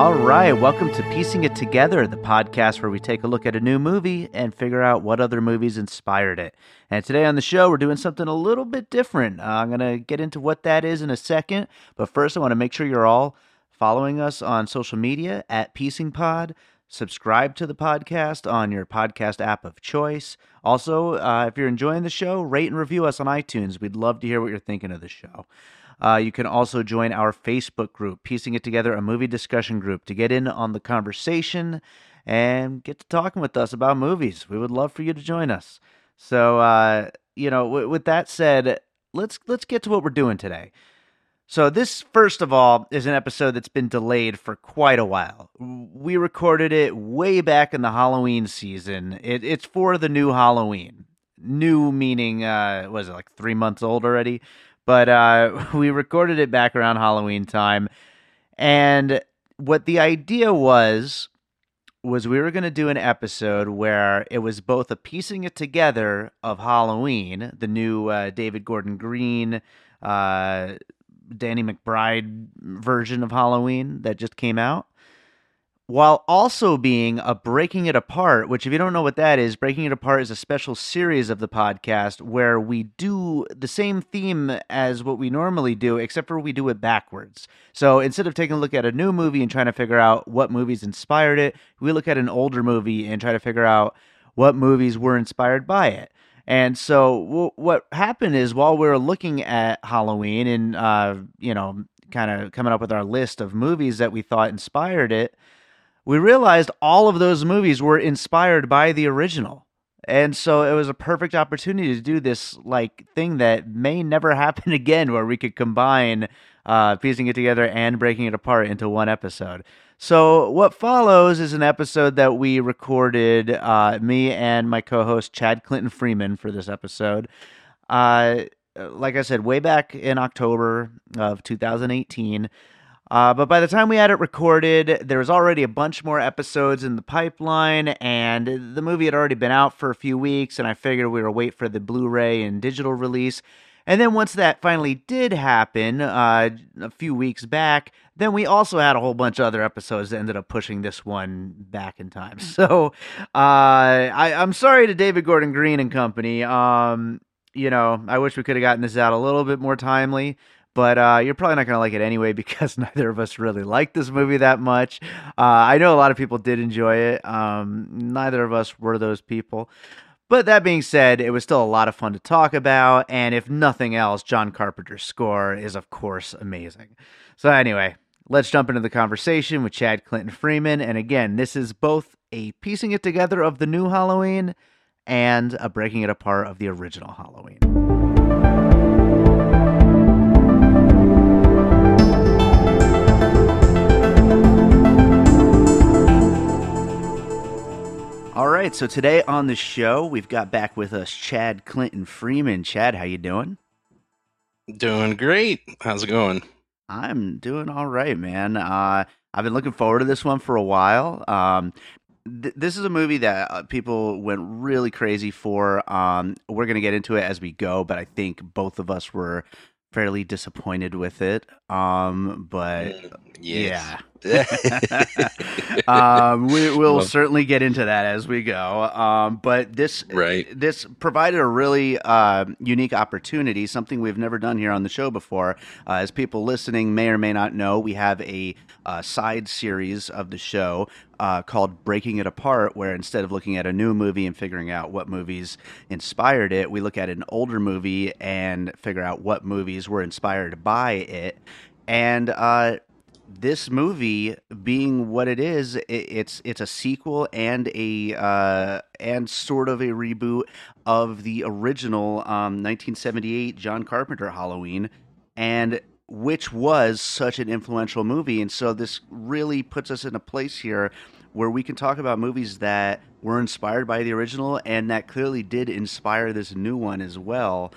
All right, welcome to Piecing It Together, the podcast where we take a look at a new movie and figure out what other movies inspired it. And today on the show, we're doing something a little bit different. Uh, I'm going to get into what that is in a second, but first, I want to make sure you're all following us on social media at Piecing Pod. Subscribe to the podcast on your podcast app of choice. Also, uh, if you're enjoying the show, rate and review us on iTunes. We'd love to hear what you're thinking of the show. Uh, you can also join our Facebook group, Piecing It Together, a movie discussion group, to get in on the conversation and get to talking with us about movies. We would love for you to join us. So, uh, you know, w- with that said, let's let's get to what we're doing today. So, this first of all is an episode that's been delayed for quite a while. We recorded it way back in the Halloween season. It, it's for the new Halloween. New meaning, uh, was it like three months old already? But uh, we recorded it back around Halloween time. And what the idea was was we were going to do an episode where it was both a piecing it together of Halloween, the new uh, David Gordon Green, uh, Danny McBride version of Halloween that just came out, while also being a Breaking It Apart, which, if you don't know what that is, Breaking It Apart is a special series of the podcast where we do the same theme as what we normally do, except for we do it backwards. So instead of taking a look at a new movie and trying to figure out what movies inspired it, we look at an older movie and try to figure out what movies were inspired by it. And so w- what happened is while we were looking at Halloween and, uh, you know, kind of coming up with our list of movies that we thought inspired it, we realized all of those movies were inspired by the original. And so it was a perfect opportunity to do this like thing that may never happen again where we could combine uh, piecing it together and breaking it apart into one episode. So what follows is an episode that we recorded uh, me and my co-host Chad Clinton Freeman for this episode. Uh, like I said, way back in October of 2018. Uh, but by the time we had it recorded, there was already a bunch more episodes in the pipeline, and the movie had already been out for a few weeks, and I figured we were wait for the Blu-ray and digital release. And then once that finally did happen, uh, a few weeks back, then we also had a whole bunch of other episodes that ended up pushing this one back in time. So uh, I, I'm sorry to David Gordon Green and company. Um, you know, I wish we could have gotten this out a little bit more timely but uh, you're probably not going to like it anyway because neither of us really liked this movie that much. Uh, I know a lot of people did enjoy it. Um, neither of us were those people. But that being said, it was still a lot of fun to talk about, and if nothing else, John Carpenter's score is, of course, amazing. So, anyway, let's jump into the conversation with Chad Clinton Freeman. And again, this is both a piecing it together of the new Halloween and a breaking it apart of the original Halloween. All right, so today on the show, we've got back with us Chad Clinton Freeman. Chad, how you doing? Doing great. How's it going? I'm doing all right, man. Uh, I've been looking forward to this one for a while. Um, th- this is a movie that uh, people went really crazy for. Um, we're going to get into it as we go, but I think both of us were fairly disappointed with it. Um, but Mm, yes. yeah. um, we will Well- certainly get into that as we go. Um, but this Right. this provided a really uh, unique opportunity, something we've never done here on the show before. Uh, as people listening may or may not know, we have a uh, side series of the show uh, called Breaking It Apart, where instead of looking at a new movie and figuring out what movies inspired it, we look at an older movie and figure out what movies were inspired by it. And uh, this movie being what it is it, it's it's a sequel and a uh, and sort of a reboot of the original um, 1978 John Carpenter Halloween and which was such an influential movie. And so this really puts us in a place here where we can talk about movies that were inspired by the original and that clearly did inspire this new one as well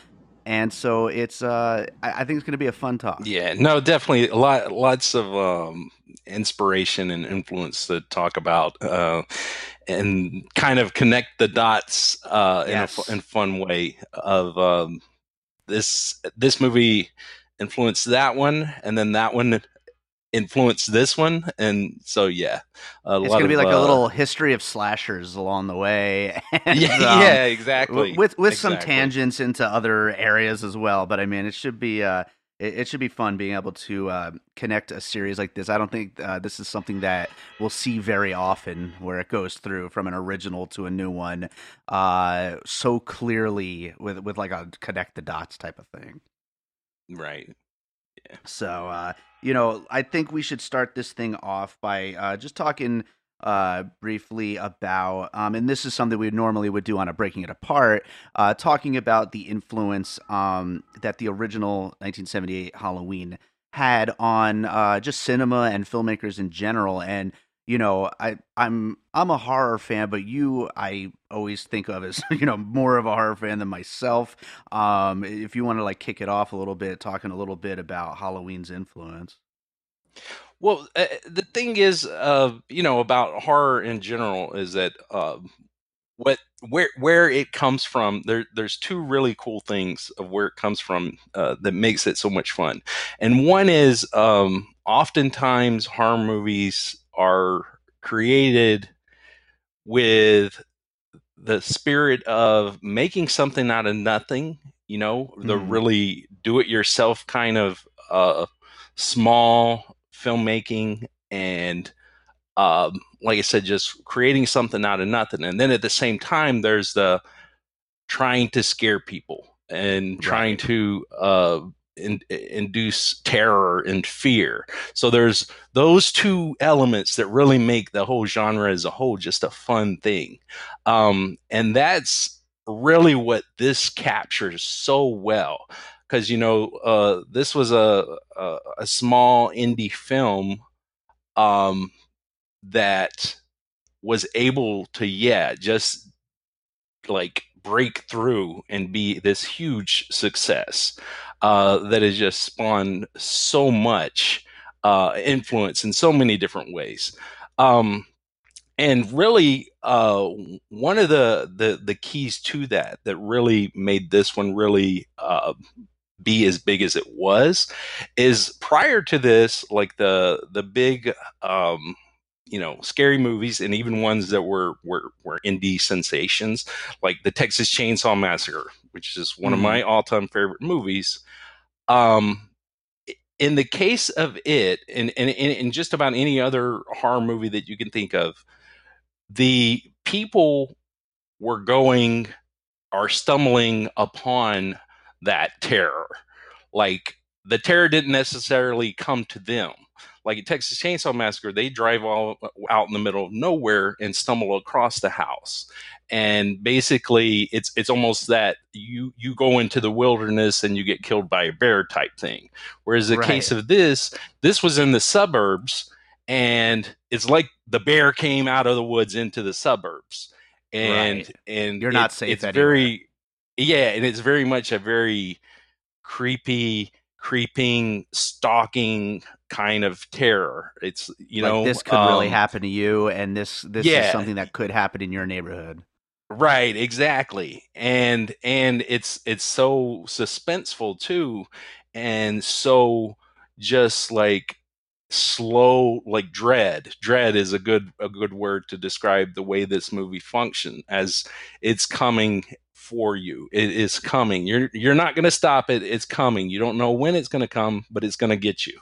and so it's uh I, I think it's going to be a fun talk Yeah, no, definitely a lot, lots of um, inspiration and influence to talk about, uh, and kind of connect the dots uh, in a Yes. in fun way of um, this this movie influenced that one, and then that one influenced this one, and so yeah, it's gonna be like uh, a little history of slashers along the way. And, yeah, um, yeah, exactly. With with exactly. some tangents into other areas as well, but I mean, it should be. Uh, it, it should be fun being able to uh, connect a series like this. I don't think uh, this is something that we'll see very often, where it goes through from an original to a new one uh, so clearly with with like a connect the dots type of thing. Right. Yeah. So, uh, you know, I think we should start this thing off by uh, just talking uh, briefly about, um, and this is something we normally would do on a breaking it apart, uh, talking about the influence um, that the original 1978 Halloween had on uh, just cinema and filmmakers in general. And you know, I I'm I'm a horror fan, but you I always think of as you know more of a horror fan than myself. Um, if you want to like kick it off a little bit, talking a little bit about Halloween's influence. Well, uh, the thing is, uh, you know, about horror in general is that uh, what where where it comes from. There, there's two really cool things of where it comes from uh, that makes it so much fun, and one is um, oftentimes horror movies are created with the spirit of making something out of nothing. You know, the mm. really do-it-yourself kind of uh, small filmmaking and um, like I said, just creating something out of nothing. And then at the same time, there's the trying to scare people and trying right. to uh, in, induce terror and fear. So there's those two elements that really make the whole genre as a whole just a fun thing. Um, and that's really what this captures so well because you know uh, this was a, a, a small indie film um, that was able to yeah just like break through and be this huge success uh, that has just spawned so much uh, influence in so many different ways. Um, and really, uh, one of the, the the keys to that that really made this one really uh, be as big as it was is prior to this like the the big um you know scary movies and even ones that were were were indie sensations like the Texas Chainsaw Massacre which is one mm. of mm-hmm. my all-time favorite movies um in the case of it and, and and just about any other horror movie that you can think of the people were going are stumbling upon that terror. Like the terror didn't necessarily come to them. Like at Texas Chainsaw Massacre, they drive all uh, out in the middle of nowhere and stumble across the house. And basically it's it's almost that you you go into the wilderness and you get killed by a bear type thing. Whereas the right. case of this, this was in the suburbs and it's like the bear came out of the woods into the suburbs. And right. and you're not safe. It's anywhere. very yeah, and it's very much a very creepy, creeping, stalking kind of terror. It's you like know this could um, really happen to you, and this this yeah. is something that could happen in your neighborhood. Right, exactly. And and it's it's so suspenseful too and so just like slow like dread dread is a good a good word to describe the way this movie functions as it's coming for you. It is coming. You're you're not going to stop it. It's coming. You don't know when it's going to come, but it's going to get you.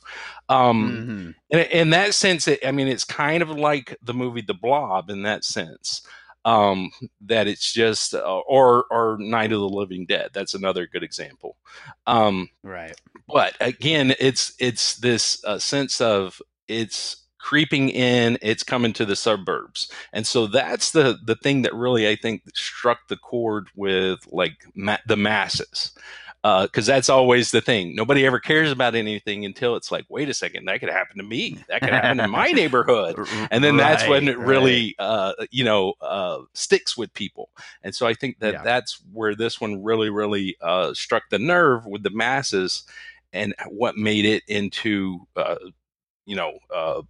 Um, mm-hmm. in, in, that sense, it, I mean, it's kind of like the movie The Blob in that sense. Um, that it's just uh, or or Night of the Living Dead. That's another good example. Um, right. But again, it's it's this uh, sense of it's creeping in it's coming to the suburbs and so that's the the thing that really i think struck the chord with like ma- the masses because uh, that's always the thing. Nobody ever cares about anything until it's like, wait a second, that could happen to me. That could happen in my neighborhood, and then right, that's when it really, right. uh, you know, uh, sticks with people. And so I think that yeah. that's where this one really, really uh, struck the nerve with the masses, and what made it into, uh, you know, uh,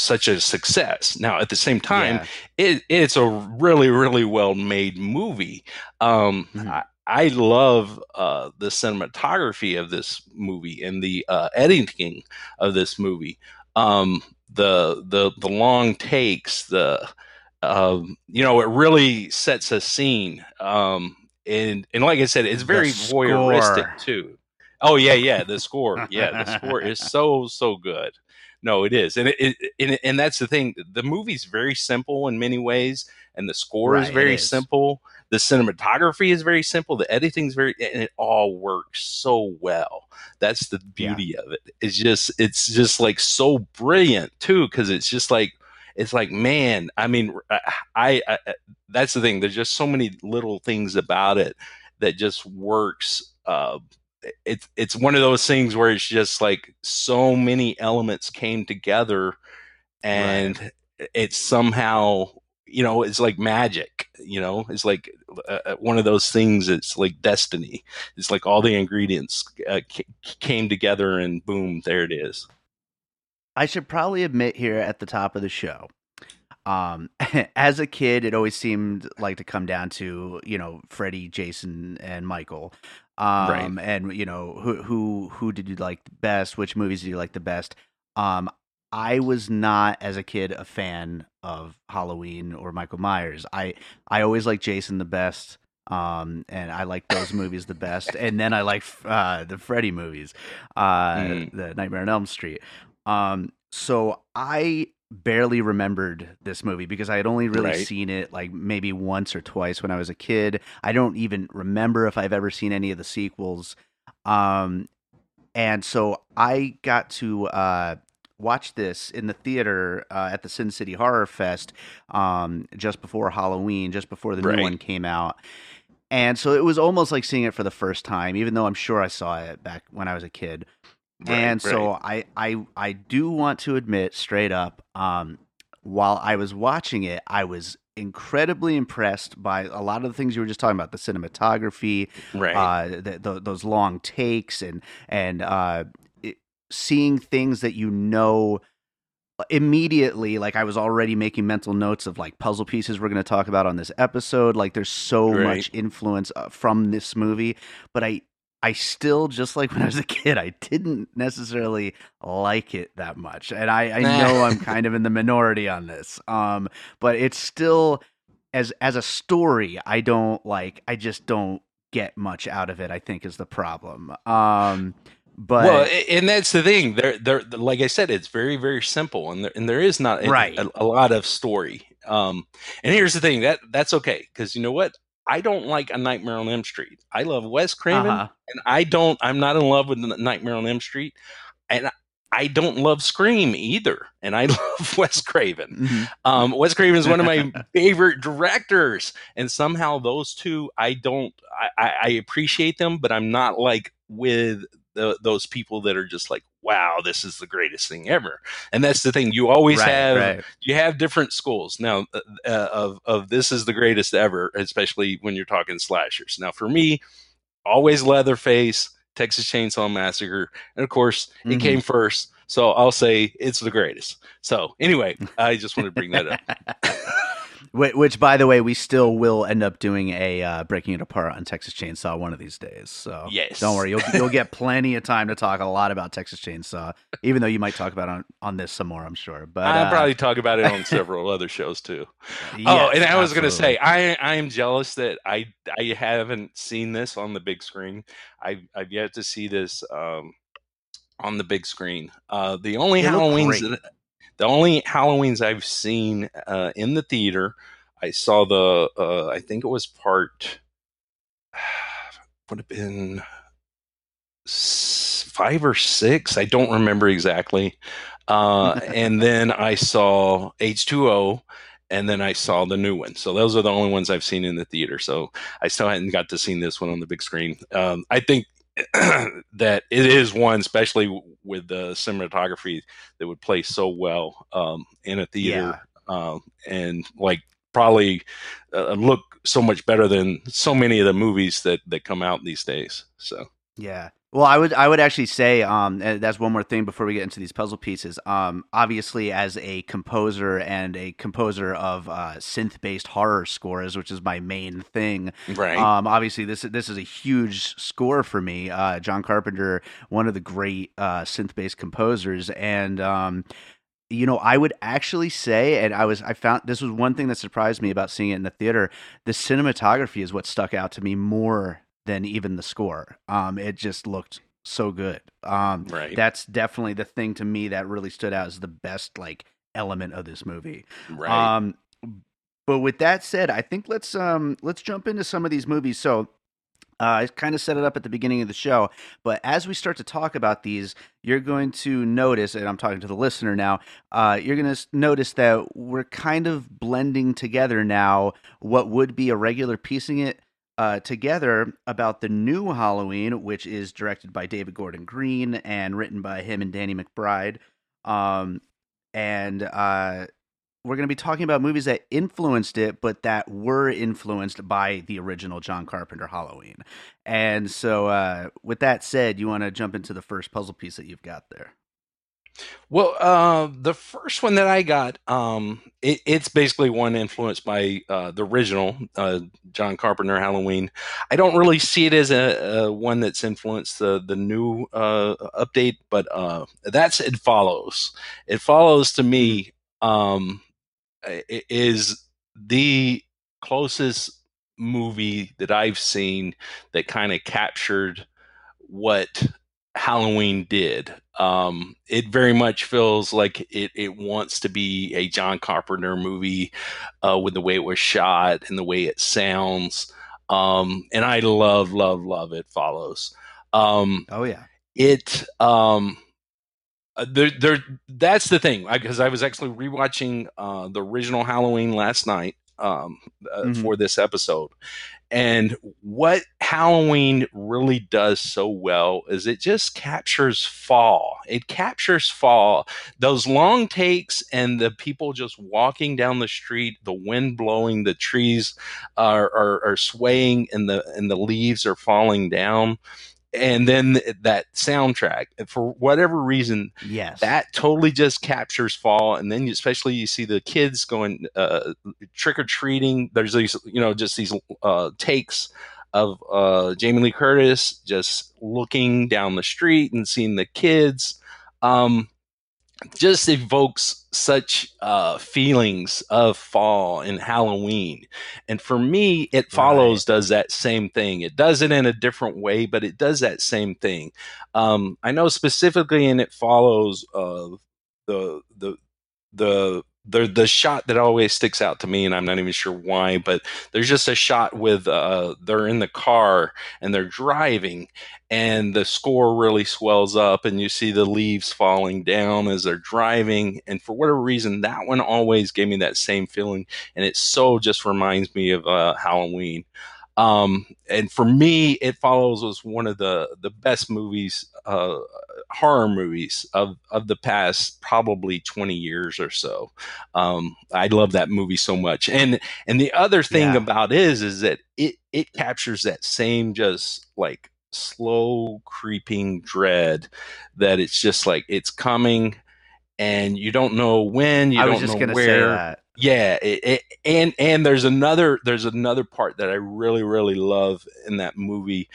such a success. Now, at the same time, yeah. it, it's a really, really well made movie. Um, mm-hmm. I, I, love uh, the cinematography of this movie and the uh, editing of this movie. um, the the the long takes, the um, you know, it really sets a scene. Um, and and like I said, it's very voyeuristic too. Oh yeah, yeah, the score, yeah, the score is so so good. No, it is, and it, it and, and that's the thing. The movie's very simple in many ways, and the score right, is very is. simple. The cinematography is very simple. The editing's very, and it all works so well. That's the beauty yeah. of it. It's just, it's just like so brilliant too, because it's just like it's like man i mean I, I, that's the thing there's just so many little things about it that just works uh it's it's one of those things where it's just like so many elements came together and right. it's somehow you know it's like magic you know it's like uh, uh one of those things it's like destiny it's like all the ingredients uh, came together and boom there it is I should probably admit here at the top of the show. Um, as a kid, it always seemed like to come down to you know Freddy, Jason, and Michael. Um, right. and you know who who who did you like best? Which movies did you like the best? Um, I was not as a kid a fan of Halloween or Michael Myers. I I always liked Jason the best. Um, and I like those movies the best. And then I like uh, the Freddy movies, uh, mm. the Nightmare on Elm Street. Um, so I barely remembered this movie because I had only really right. seen it like maybe once or twice when I was a kid. I don't even remember if I've ever seen any of the sequels. Um, and so I got to uh, watch this in the theater uh, at the Sin City Horror Fest um, just before Halloween, just before the right. new one came out. And so it was almost like seeing it for the first time, even though I'm sure I saw it back when I was a kid. Right, and so right. I, I I do want to admit straight up, um, while I was watching it, I was incredibly impressed by a lot of the things you were just talking about the cinematography right uh, the, the, those long takes and and uh, it, seeing things that you know immediately like i was already making mental notes of like puzzle pieces we're going to talk about on this episode like there's so right. much influence uh, from this movie but i I still, just like when I was a kid, I didn't necessarily like it that much, and I, I know I'm kind of in the minority on this. Um, but it's still as as a story, I don't like. I just don't get much out of it. I think is the problem. Um, but well, and that's the thing. There, there, like I said, it's very, very simple, and there, and there is not right. a, a lot of story. Um, and here's the thing that that's okay because you know what I don't like a Nightmare on Elm Street. I love Wes Craven, uh-huh. and I don't. I'm not in love with Nightmare on Elm Street, and I don't love Scream either. And I love Wes Craven. Mm-hmm. Um, Wes Craven is one of my favorite directors, and somehow those two, I don't. I, I appreciate them, but I'm not like with the, those people that are just like, wow, this is the greatest thing ever. And that's the thing. You always right, have right. you have different schools now uh, uh, of of this is the greatest ever, especially when you're talking slashers. Now, for me, always Leatherface, Texas Chainsaw Massacre, and of course, mm-hmm. it came first. So I'll say it's the greatest. So anyway, I just wanted to bring that up. Which, by the way, we still will end up doing a uh, breaking it apart on Texas Chainsaw one of these days. So yes, don't worry, you'll you'll get plenty of time to talk a lot about Texas Chainsaw, even though you might talk about on on this some more, I'm sure. But I'll uh, probably talk about it on several other shows too. Yes, oh, and I was going to say, I I am jealous that I I haven't seen this on the big screen. I I've yet to see this um, on the big screen. Uh, the only Halloween's that the only Halloweens I've seen uh, in the theater, I saw the, uh, I think it was part, would have been five or six. I don't remember exactly. Uh, and then I saw H2O and then I saw the new one. So those are the only ones I've seen in the theater. So I still hadn't got to see this one on the big screen. Um, I think that it is one, especially with the cinematography, that would play so well um, in a theater, yeah. um, and like probably uh, look so much better than so many of the movies that that come out these days. So yeah, Well, I would I would actually say um, that's one more thing before we get into these puzzle pieces. Um, obviously, as a composer and a composer of uh, synth based horror scores, which is my main thing, right? Um, obviously, this this is a huge score for me. Uh, John Carpenter, one of the great uh, synth based composers, and um, you know, I would actually say, and I was, I found this was one thing that surprised me about seeing it in the theater. The cinematography is what stuck out to me more than even the score. Um, it just looked so good. Um, right. That's definitely the thing to me that really stood out as the best like element of this movie. Right. Um, but with that said, I think let's um let's jump into some of these movies. So uh, I kind of set it up at the beginning of the show, but as we start to talk about these, you're going to notice, and I'm talking to the listener now, uh, you're going to notice that we're kind of blending together now what would be a regular piecing it uh, together about the new Halloween, which is directed by David Gordon Green and written by him and Danny McBride. Um, and uh, we're going to be talking about movies that influenced it, but that were influenced by the original John Carpenter Halloween. And so, uh, with that said, you want to jump into the first puzzle piece that you've got there. Well, uh, the first one that I got, um, it, it's basically one influenced by uh, the original uh, John Carpenter Halloween. I don't really see it as a, a one that's influenced the the new uh, update, but uh, that's it follows. It follows to me um, is the closest movie that I've seen that kind of captured what Halloween did. Um, it very much feels like it, it wants to be a John Carpenter movie uh, with the way it was shot and the way it sounds. Um, and I love, love, love it follows. Um, oh yeah. It, um, uh, there, there, that's the thing because I, I, was actually rewatching uh, the original Halloween last night um, uh, mm-hmm. for this episode, and what Halloween really does so well is it just captures fall. It captures fall. Those long takes and the people just walking down the street, the wind blowing, the trees are, are, are swaying, and the and the leaves are falling down and then that soundtrack for whatever reason yes. that totally just captures fall and then especially you see the kids going uh, trick-or-treating. There's these you know just these uh, takes of uh, jamie lee curtis just looking down the street and seeing the kids. Um, just evokes such uh, feelings of fall and Halloween. And for me, It Follows right. does that same thing. It does it in a different way, but it does that same thing. Um, I know specifically in It Follows, uh, the the the the the shot that always sticks out to me, and I'm not even sure why, but there's just a shot with uh, they're in the car and they're driving, and the score really swells up, and you see the leaves falling down as they're driving, and for whatever reason, that one always gave me that same feeling, and it so just reminds me of uh, Halloween. Um, and for me, It Follows was one of the the best movies, uh, horror movies of of the past probably twenty years or so. Um, I love that movie so much. And and the other thing yeah. about is is that it it captures that same just like slow creeping dread that it's just like it's coming and you don't know when you I don't know where yeah it, it, and and there's another there's another part that i really really love in that movie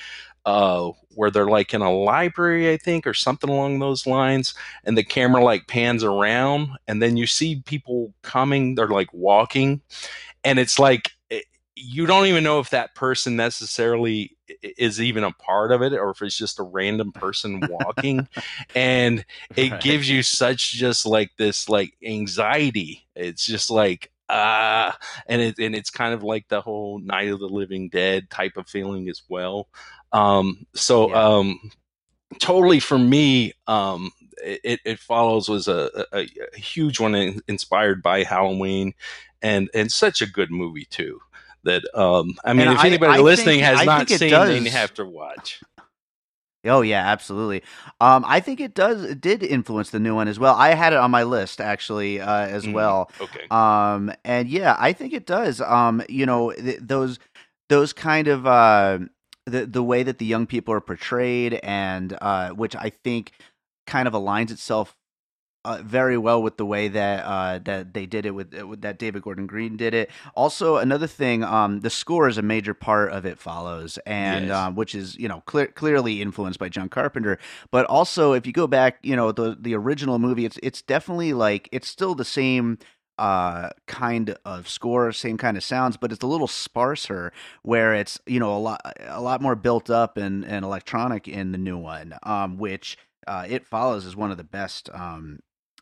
uh, where they're like in a library i think or something along those lines and the camera like pans around and then you see people coming they're like walking and it's like you don't even know if that person necessarily is even a part of it or if it's just a random person walking. And it right. gives you such just like this like anxiety. It's just like ah. Uh, and it and it's kind of like the whole night of the living dead type of feeling as well. Um so yeah. um totally for me um it, it follows was a, a, a huge one inspired by halloween and and such a good movie too that um, I mean, and if I, anybody I listening think, has I not seen, does. they have to watch. Oh yeah, absolutely. Um, I think it does. It did influence the new one as well. I had it on my list actually uh, as mm, well. Okay. Um, and yeah, I think it does. Um, you know, th- those those kind of uh, the the way that the young people are portrayed, and uh, which I think kind of aligns itself uh, very well with the way that uh, that they did it with, uh, with, that David Gordon Green did it. Also, another thing, um, the score is a major part of it follows, and yes. um, which is you know clear, clearly influenced by John Carpenter. But also, if you go back, you know the the original movie, it's it's definitely like it's still the same uh kind of score same kind of sounds but it's a little sparser where it's you know a lot a lot more built up and and electronic in the new one um which uh it follows is one of the best um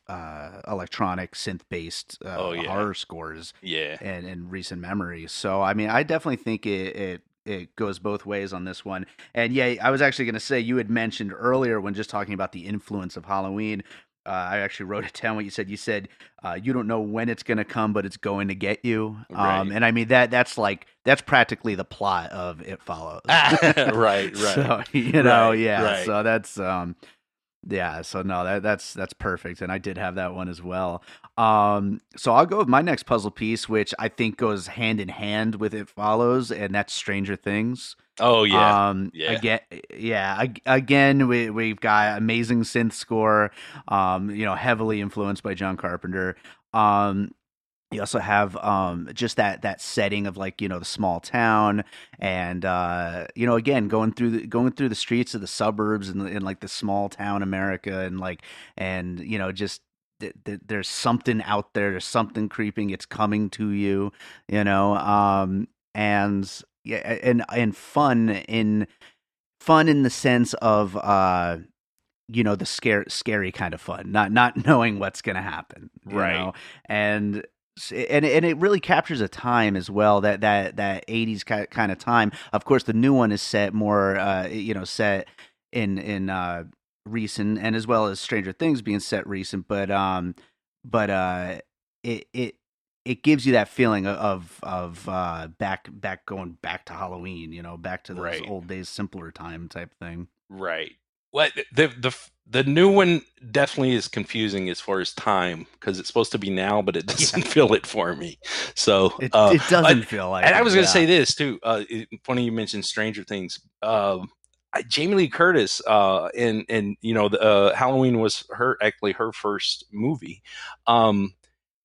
uh, electronic synth based uh, oh, yeah. horror scores yeah and in recent memory so i mean i definitely think it, it it goes both ways on this one and yeah i was actually going to say you had mentioned earlier when just talking about the influence of halloween uh, I actually wrote it down what you said. You said uh, you don't know when it's going to come, but it's going to get you. Right. Um, and I mean that that's like that's practically the plot of It Follows. right, right. So you know, right, yeah. Right. So that's um, yeah, so no, that that's that's perfect, and I did have that one as well. Um, so I'll go with my next puzzle piece, which I think goes hand in hand with it follows, and that's Stranger Things. Oh yeah, um, yeah. Again, yeah. Again, we we've got amazing synth score. Um, you know, heavily influenced by John Carpenter. Um, you also have um, just that that setting of like you know the small town and uh, you know again going through the going through the streets of the suburbs and, and like the small town America and like and you know just th- th- there's something out there there's something creeping it's coming to you you know um, and yeah and and fun in fun in the sense of uh you know the scare scary kind of fun not not knowing what's going to happen right know? and and and it really captures a time as well that that that 80s kind of time. Of course the new one is set more uh you know set in in uh recent and as well as stranger things being set recent but um but uh it it it gives you that feeling of of uh back back going back to halloween you know back to those right. old days simpler time type thing. Right. What the the the new one definitely is confusing as far as time because it's supposed to be now, but it doesn't yeah. feel it for me. So it, uh, it doesn't feel like. And it, I was going to yeah. say this too. Uh, it, funny you mentioned Stranger Things. Um, Jamie Lee Curtis, uh, and and you know, the, uh, Halloween was her actually her first movie. Um,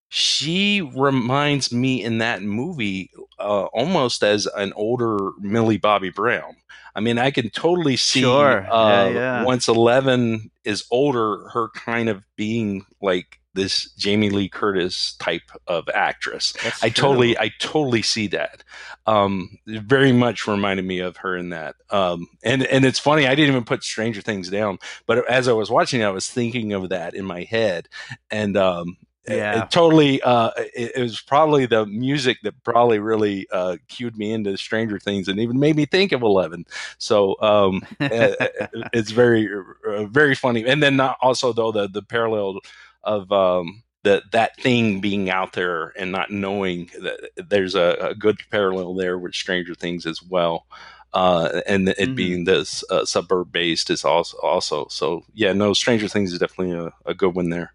she reminds me in that movie uh, almost as an older Millie Bobby Brown. I mean, I can totally see sure. uh, yeah, yeah. once Eleven is older, her kind of being like this Jamie Lee Curtis type of actress. That's I true. totally, I totally see that. Um, very much reminded me of her in that. Um, and and it's funny, I didn't even put Stranger Things down, but as I was watching, I was thinking of that in my head, and um, yeah. It, totally. Uh, it, it, was probably the music that probably really uh, cued me into Stranger Things and even made me think of Eleven. So um, it's very, uh, very funny. And then also though the the parallel of um, that that thing being out there and not knowing that there's a, a good parallel there with Stranger Things as well. Uh, and it mm-hmm. being this uh, suburb based is also also so yeah no Stranger Things is definitely a, a good one there.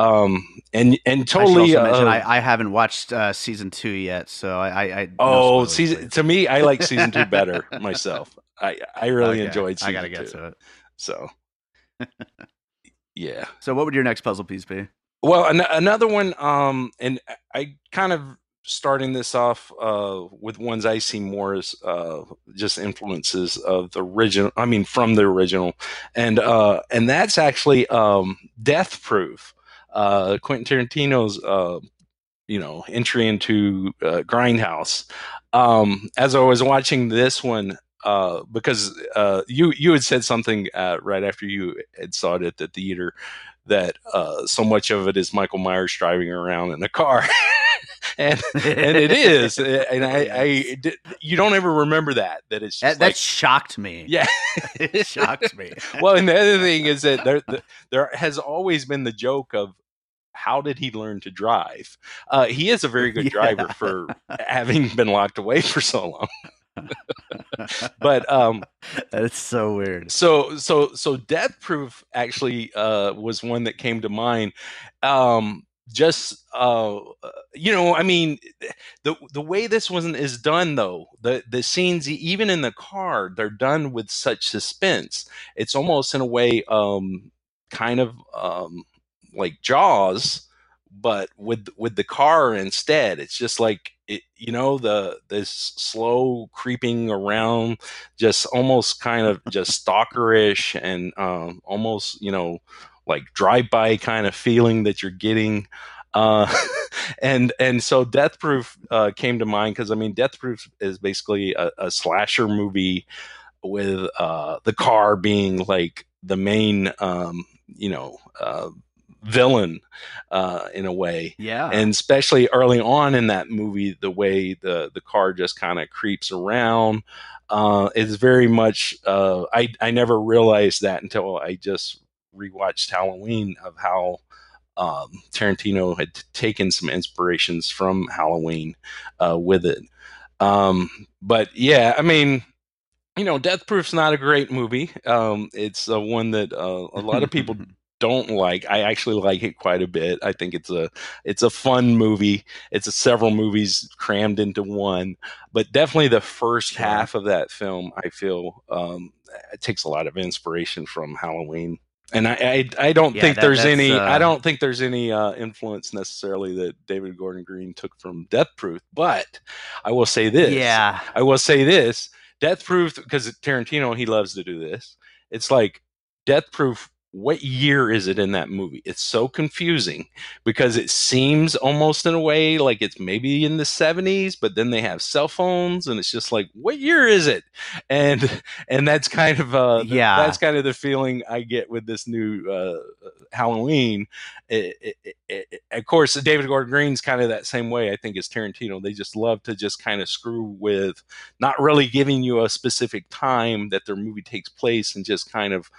Um, and and totally. I, uh, I, I, haven't watched uh, season two yet, so I. I oh, no season to me, I like season two better myself. I I really okay. enjoyed. Season I gotta get two. to it. So. yeah. So, what would your next puzzle piece be? Well, an- another one, um, and I kind of starting this off uh, with ones I see more as uh, just influences of the original. I mean, from the original, and uh, and that's actually um, Death Proof uh, Quentin Tarantino's uh, you know entry into uh, Grindhouse. Um, as I was watching this one, uh, because uh, you you had said something uh, right after you had saw it at the theater that uh, so much of it is Michael Myers driving around in a car. and and it is, and I, I you don't ever remember that that it's that, that shocked me. Yeah, it shocked me. well, and the other thing is that there there has always been the joke of how did he learn to drive? Uh, he is a very good yeah. driver for having been locked away for so long. but um that's so weird so so so death proof actually uh was one that came to mind um just uh, you know i mean the the way this one is done though the the scenes even in the car they're done with such suspense it's almost in a way um kind of um like jaws but with with the car instead it's just like it, you know the this slow creeping around just almost kind of just stalkerish and um almost you know like drive by kind of feeling that you're getting. Uh, and and so Death Proof uh, came to mind because I mean Death Proof is basically a, a slasher movie with uh, the car being like the main um, you know uh, villain uh, in a way. Yeah. And especially early on in that movie, the way the the car just kind of creeps around uh, is very much. Uh, I I never realized that until I just rewatched Halloween of how um, Tarantino had t- taken some inspirations from Halloween uh, with it. Um, but yeah, I mean, you know, Death Proof's not a great movie. Um, it's uh, one that uh, a lot of people don't like. I actually like it quite a bit. I think it's a it's a fun movie. It's a several movies crammed into one. But definitely the first sure. half of that film, I feel, um, it takes a lot of inspiration from Halloween and I I, I don't yeah, think that, there's any uh, I don't think there's any uh, influence necessarily that David Gordon Green took from Death Proof, but I will say this. Yeah, I will say this. Death Proof because Tarantino he loves to do this. It's like Death Proof what year is it in that movie? It's so confusing because it seems almost in a way like it's maybe in the 70s, but then they have cell phones and it's just like, what year is it? And and that's kind of uh yeah, that's kind of the feeling I get with this new uh, Halloween. It, it, it, of course, David Gordon Green's kind of that same way. I think as Tarantino, they just love to just kind of screw with not really giving you a specific time that their movie takes place and just kind of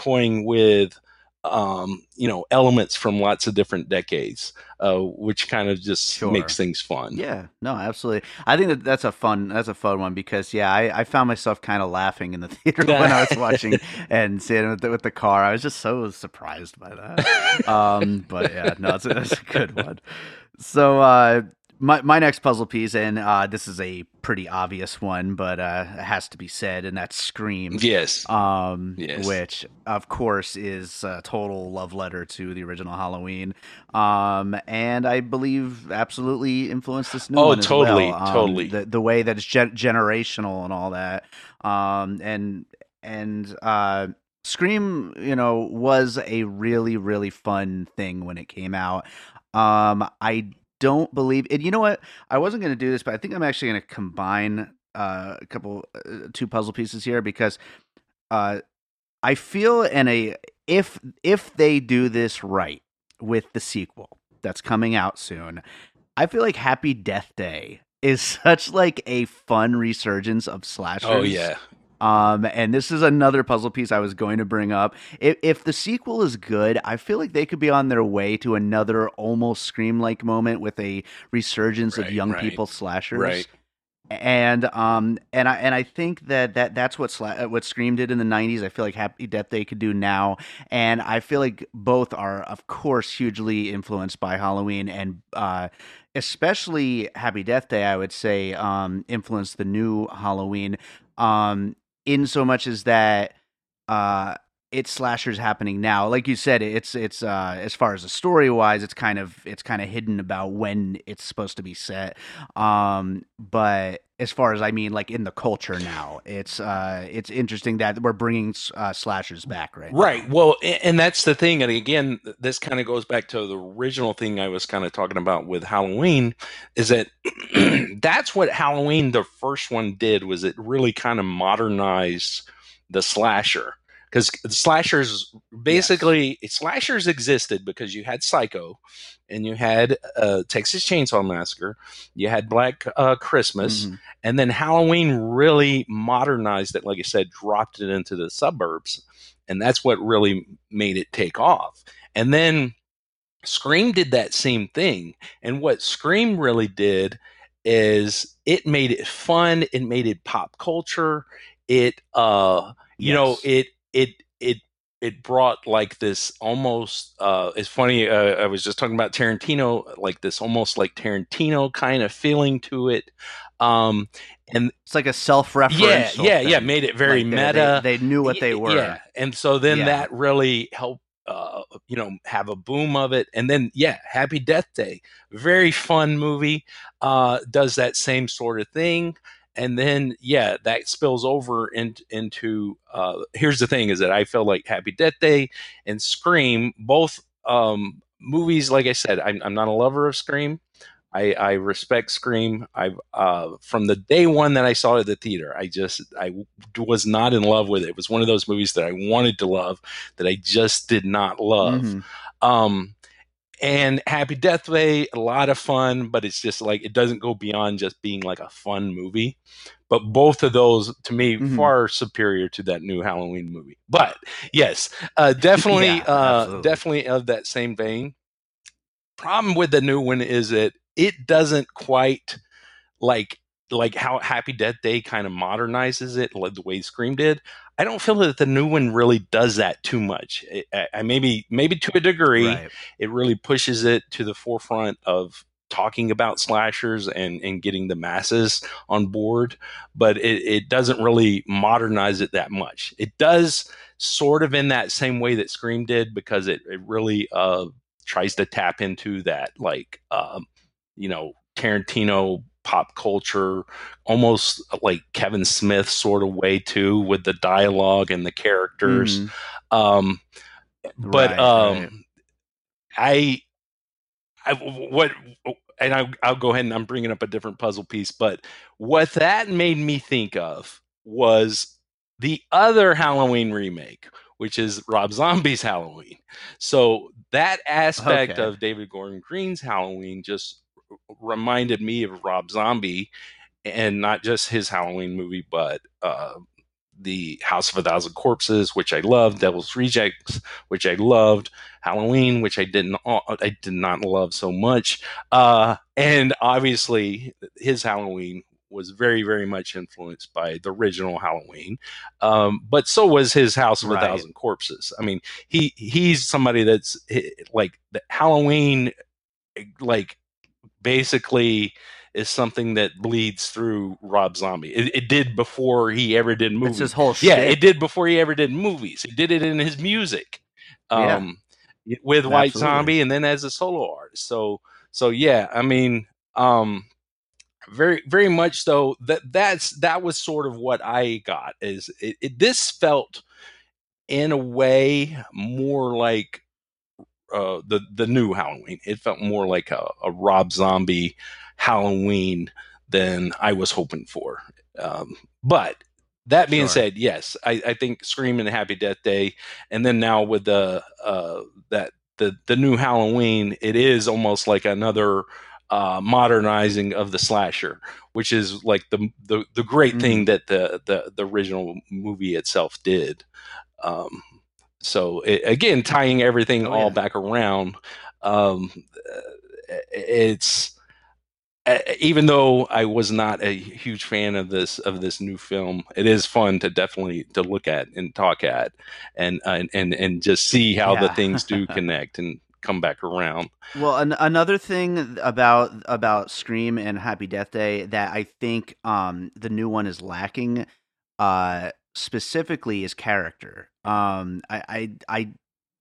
toying with um, you know elements from lots of different decades, uh, which kind of just sure. makes things fun. Yeah, no, absolutely. I think that that's a fun that's a fun one because yeah, I, I found myself kind of laughing in the theater when I was watching and seeing with the, with the car. I was just so surprised by that. um, but yeah, no, it's a, it's a good one. So uh, my my next puzzle piece, and uh, this is a pretty obvious one, but uh, it has to be said, and that's Scream. Yes. Um, yes. Which, of course, is a total love letter to the original Halloween, um, and I believe absolutely influenced this new oh, one. totally, well. um, totally. The the way that it's gen- generational and all that, um, and and uh, Scream, you know, was a really really fun thing when it came out. Um, I don't believe and you know what? I wasn't going to do this but i think i'm actually going to combine uh, a couple uh, two puzzle pieces here because uh, i feel in a if if they do this right with the sequel that's coming out soon i feel like happy death day is such like a fun resurgence of slashers. oh yeah um, and this is another puzzle piece I was going to bring up. If, if the sequel is good, I feel like they could be on their way to another almost Scream like moment with a resurgence right, of young right. people slashers. Right. And um and I and I think that, that that's what Sla- what Scream did in the '90s. I feel like Happy Death Day could do now, and I feel like both are, of course, hugely influenced by Halloween, and uh, especially Happy Death Day. I would say um, influenced the new Halloween. Um, in so much as that uh it's slashers happening now. Like you said it's it's uh as far as the story wise it's kind of it's kind of hidden about when it's supposed to be set. Um but as far as i mean like in the culture now it's uh it's interesting that we're bringing uh, slashers back right? Right. Now. well and that's the thing and again this kind of goes back to the original thing i was kind of talking about with halloween is that that's what halloween the first one did was it really kind of modernized the slasher because slashers basically yes. slashers existed because you had Psycho, and you had uh, Texas Chainsaw Massacre, you had Black uh, Christmas, mm-hmm. and then Halloween really modernized it. Like I said, dropped it into the suburbs, and that's what really made it take off. And then Scream did that same thing, and what Scream really did is it made it fun. It made it pop culture. It uh, you yes. know, it it it it brought like this almost uh it's funny uh, i was just talking about tarantino like this almost like tarantino kind of feeling to it um and it's like a self-referential yeah yeah thing. yeah made it very Like, meta they, they, knew what they were yeah and so then Yeah. that really helped uh you know have a boom of it and then yeah happy death day very fun movie uh does that same sort of thing and then yeah that spills over in, into uh here's the thing is that i feel like happy death day and scream both um movies like i said i'm, I'm not a lover of scream I, I respect Scream. I uh, from the day one that I saw it at the theater, I just I was not in love with it. It was one of those movies that I wanted to love that I just did not love. Mhm. Um, and Happy Death Day, a lot of fun, but it's just like it doesn't go beyond just being like a fun movie. But both of those, to me, Mhm. far superior to that new Halloween movie. But yes, uh, definitely, Yeah, uh, definitely of that same vein. Problem with the new one is that it doesn't quite like like how Happy Death Day kind of modernizes it, like the way Scream did. I don't feel that the new one really does that too much. I, I, I maybe maybe to a degree, right it really pushes it to the forefront of talking about slashers and, and getting the masses on board, but it, it doesn't really modernize it that much. It does sort of in that same way that Scream did because it, it really uh, tries to tap into that, like, um, you know, Tarantino pop culture, almost like Kevin Smith sort of way too, with the dialogue and the characters. Mhm. Um, but Right, um, right. I, I what and I, I'll go ahead and I'm bringing up a different puzzle piece, but what that made me think of was the other Halloween remake, which is Rob Zombie's Halloween. So that aspect Okay. of David Gordon Green's Halloween just reminded me of Rob Zombie, and not just his Halloween movie, but uh, the House of a Thousand Corpses, which I loved, Devil's Rejects, which I loved, Halloween, which I didn't, I did not love so much, uh, and obviously his Halloween was very, very much influenced by the original Halloween, um, but so was his House of Right. a Thousand Corpses. I mean, he he's somebody that's eh, like the Halloween, eh, like basically is something that bleeds through Rob Zombie. It, it did before he ever did It's movies. his whole yeah, it did before he ever did movies. He did it in his music, Yeah. um, with White Absolutely. Zombie, and then as a solo artist. So, so yeah, I mean, um, very, very much so. That that's that was sort of what I got. Is it, it this felt in a way more like uh, the the new Halloween. It felt more like a, a Rob Zombie Halloween than I was hoping for. Um, but that being Sure. said, yes, I, I think Scream and Happy Death Day, and then now with the uh, that the the new Halloween, it is almost like another uh, modernizing of the slasher, which is like the the, the great Mm-hmm. thing that the, the the original movie itself did. Um, so it, again, tying everything Oh, all yeah. back around, um, uh, it's even though I was not a huge fan of this of this new film, it is fun to definitely to look at and talk at, and uh, and and just see how the things do connect and come back around. Well, an- another thing about about Scream and Happy Death Day that I think um, the new one is lacking, uh, specifically is character. Um, I, I, I,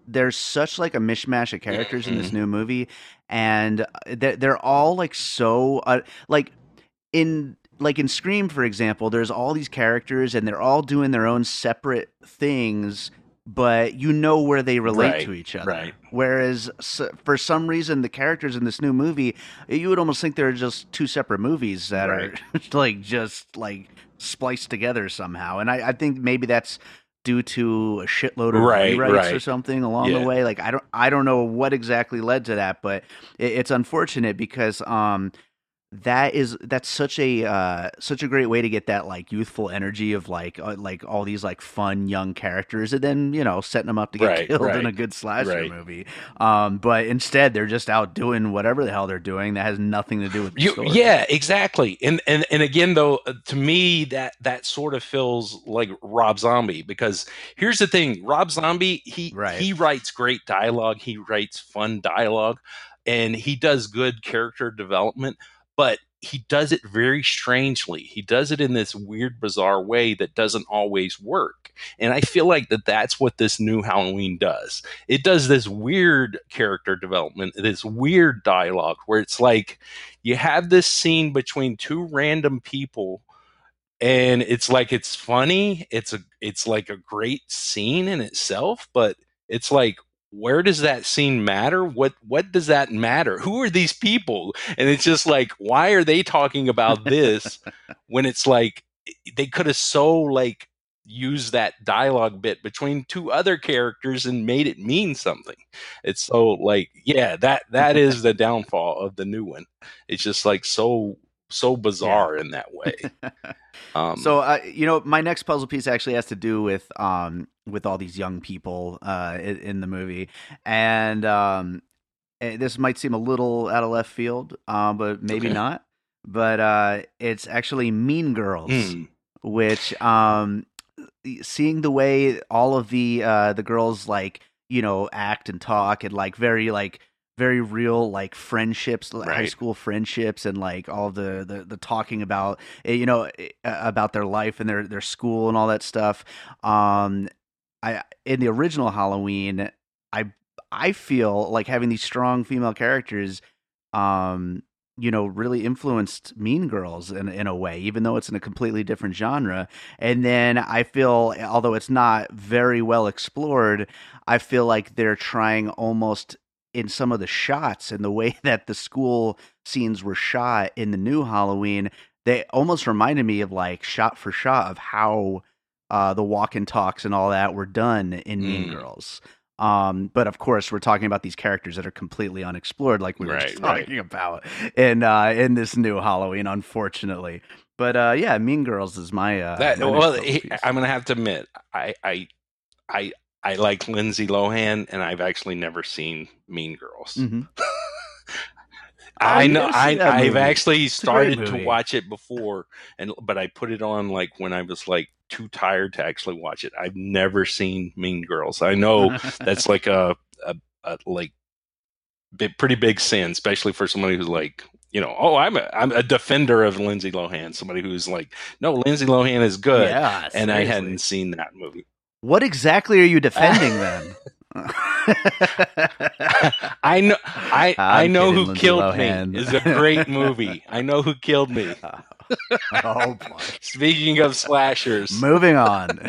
there's such like a mishmash of characters in this Mhm. new movie, and uh, they're, they're all like so uh, like in like in Scream, for example. There's all these characters, and they're all doing their own separate things. But you know where they relate Right, to each other. right. Whereas s for some reason, the characters in this new movie, you would almost think they're just two separate movies that Right. are like just like spliced together somehow. And I, I think maybe that's due to a shitload of Right, rewrites or something along Yeah. the way. Like I don't I don't know what exactly led to that, but it, it's unfortunate because um that is that's such a uh, such a great way to get that like youthful energy of like uh, like all these like fun young characters and then you know setting them up to get Right, killed in a good slasher right. movie um but instead they're just out doing whatever the hell they're doing that has nothing to do with the You, story yeah, exactly. And and and again, though, uh, to me, that that sort of feels like Rob Zombie because here's the thing: Rob Zombie, he Right. he writes great dialogue, he writes fun dialogue, and he does good character development, but he does it very strangely. He does it in this weird, bizarre way that doesn't always work. And I feel like that that's what this new Halloween does. It does this weird character development, this weird dialogue where it's like you have this scene between two random people and it's like it's funny it's a it's like a great scene in itself but it's like where does that scene matter? What what does that matter? Who are these people? And it's just like why are they talking about this when it's like they could have so like used that dialogue bit between two other characters and made it mean something. It's so like yeah that that is the downfall of the new one. It's just like so so bizarre in that way. Um so uh, you know my next puzzle piece actually has to do with um with all these young people uh in, in the movie. And um eh, this might seem a little out of left field um but maybe Okay. not. But uh it's actually mean girls mm, which um seeing the way all of the uh the girls like you know act and talk and like very like very real like friendships like, high school friendships and like all the the, the talking about eh, you know eh, about their life and their their school and all that stuff. Um i in the original halloween i i feel like having these strong female characters um you know really influenced mean girls in in a way even though it's in a completely different genre. And then i feel although it's not very well explored i feel like they're trying almost in some of the shots and the way that the school scenes were shot in the new halloween they almost reminded me of like shot for shot of how uh, the walk and talks and all that were done in mean Mm. girls um, but of course, we're talking about these characters that are completely unexplored, like we were just Right, right. talking about in uh, in this new Halloween, unfortunately. But uh, yeah, Mean Girls is my uh, that well he- i'm gonna have to admit i i i i like lindsay lohan and i've actually never seen mean girls Mhm. I know. I, I've actually started to watch it before, and but I put it on like when I was like too tired to actually watch it. I've never seen Mean Girls. I know that's like a, a, a like big, pretty big sin, especially for somebody who's like you know, oh, I'm a I'm a defender of Lindsay Lohan. Somebody who's like, no, Lindsay Lohan is good, yeah, and I hadn't seen that movie. What exactly are you defending then? I know. I I I'm know kidding, who Lindsay killed Lohan. me is a great movie. I know who killed me. oh boy. Speaking of slashers, Moving on.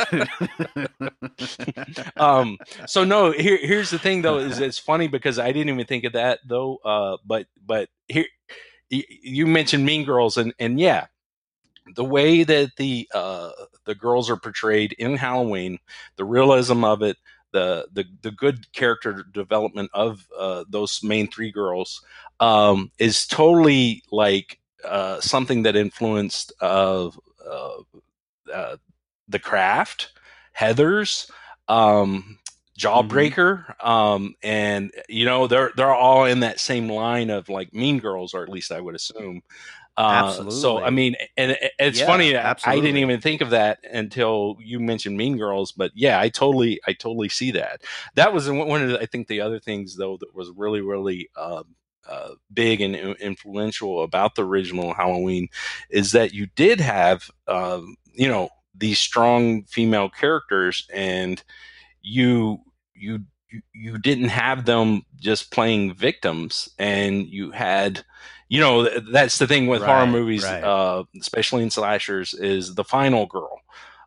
um, so no, here here's the thing though is it's funny because I didn't even think of that though. Uh, but but here you mentioned Mean Girls and and yeah, the way that the uh the girls are portrayed in Halloween, the realism of it, the the the good character development of uh, those main three girls um, is totally like uh, something that influenced uh, uh, the craft, Heathers, um, Jawbreaker, um, and you know they're they're all in that same line of like Mean Girls, or at least I would assume. Uh, So I mean, and it- it's Yeah, funny. I- I didn't even think of that until you mentioned Mean Girls, but yeah, I totally, I totally see that. That was one of the, I think the other things though that was really, really um, uh, big and influential about the original Halloween is that you did have, um, you know, these strong female characters, and you, you, you didn't have them just playing victims, and you had you know th- that's the thing with horror movies right. uh especially in slashers is the final girl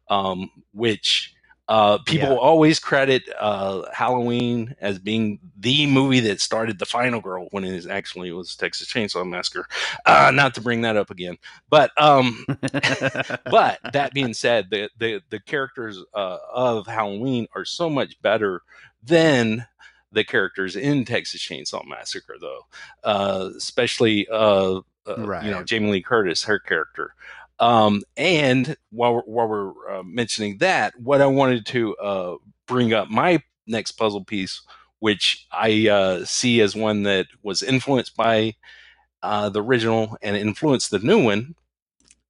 um which uh people Yeah. always credit uh halloween as being the movie that started the final girl when it is actually it was texas chainsaw massacre uh not to bring that up again but um but that being said, the the, the characters uh, of Halloween are so much better than the characters in Texas Chainsaw Massacre, though. Uh, especially, uh, uh, Right. you know Jamie Lee Curtis, her character. Um, and while we're, while we're uh, mentioning that, what I wanted to uh, bring up my next puzzle piece, which I uh, see as one that was influenced by uh, the original and influenced the new one,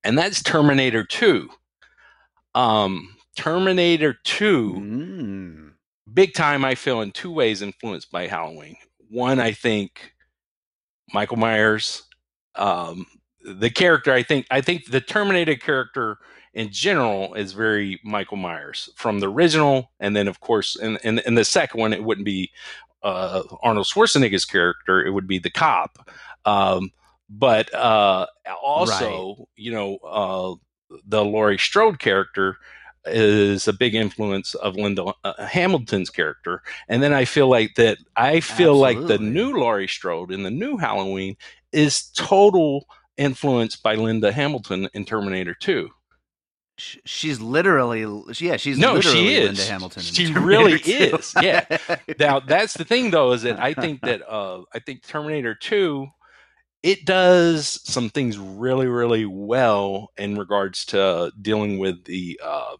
and that's Terminator Two. Um, Terminator Two Mm. Big time i feel in two ways influenced by halloween. One i think michael myers um the character i think i think the terminator character in general is very michael myers from the original and then of course in in, in the second one it wouldn't be uh arnold schwarzenegger's character it would be the cop. Um but uh also you know uh the laurie strode character is a big influence of Linda uh, Hamilton's character, and then I feel like that. I feel like the new Laurie Strode in the new Halloween is total influence by Linda Hamilton in Terminator Two. She's literally, yeah, she's No, literally she is. Linda Hamilton. in She Terminator really 2. is, yeah. Now that's the thing, though, is that I think that uh, I think Terminator Two it does some things really, really well in regards to dealing with the uh,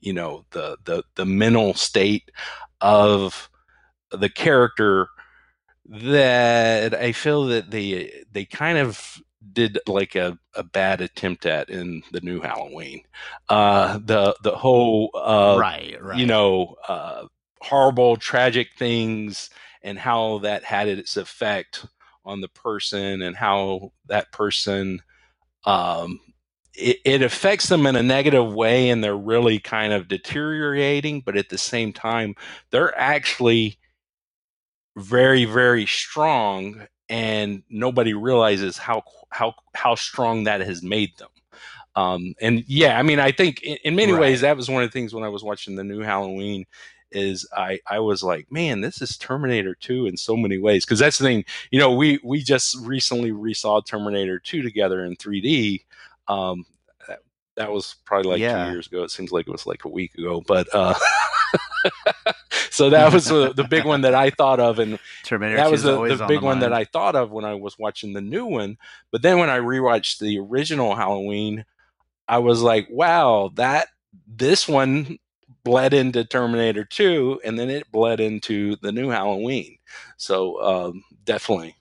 you know the the the mental state of the character that I feel that they they kind of did like a, a bad attempt at in the new Halloween. Uh, the the whole uh, right, right. you know, uh, horrible, tragic things and how that had its effect on the person and how that person, um, it, it affects them in a negative way and they're really kind of deteriorating, but at the same time, they're actually very, very strong and nobody realizes how, how, how strong that has made them. Um, and yeah, I mean, I think in, in many Right. ways that was one of the things when I was watching the new Halloween is I I was like, man, this is Terminator 2 in so many ways because that's the thing, you know, we we just recently resaw Terminator 2 together in 3D. Um, that, that was probably like Yeah. two years ago. It seems like it was like a week ago, but uh, so that was the, the big one that I thought of, and Terminator that was the, the on big one that. I thought of when I was watching the new one. But then when I rewatched the original Halloween, I was like, wow, that this one bled into Terminator 2 and then it bled into the new Halloween. So um, definitely.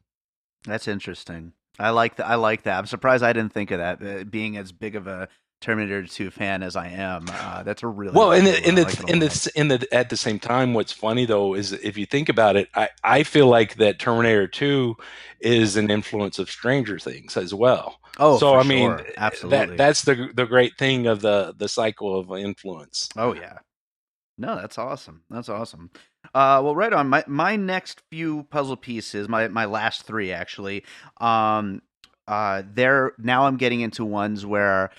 That's interesting. I like that. I like that. I'm surprised I didn't think of that. Uh, being as big of a Terminator 2 fan as I am, uh, that's a really Well, one. the in I the like it a in the in the at the same time, what's funny though is if you think about it, I I feel like that Terminator 2 is an influence of Stranger Things as well. oh, so I mean, sure. absolutely. that that's the the great thing of the the cycle of influence. Oh yeah. No, that's awesome. That's awesome. Uh, well, right on. My my next few puzzle pieces, my my last three actually. Um, uh, they're now I'm getting into ones where.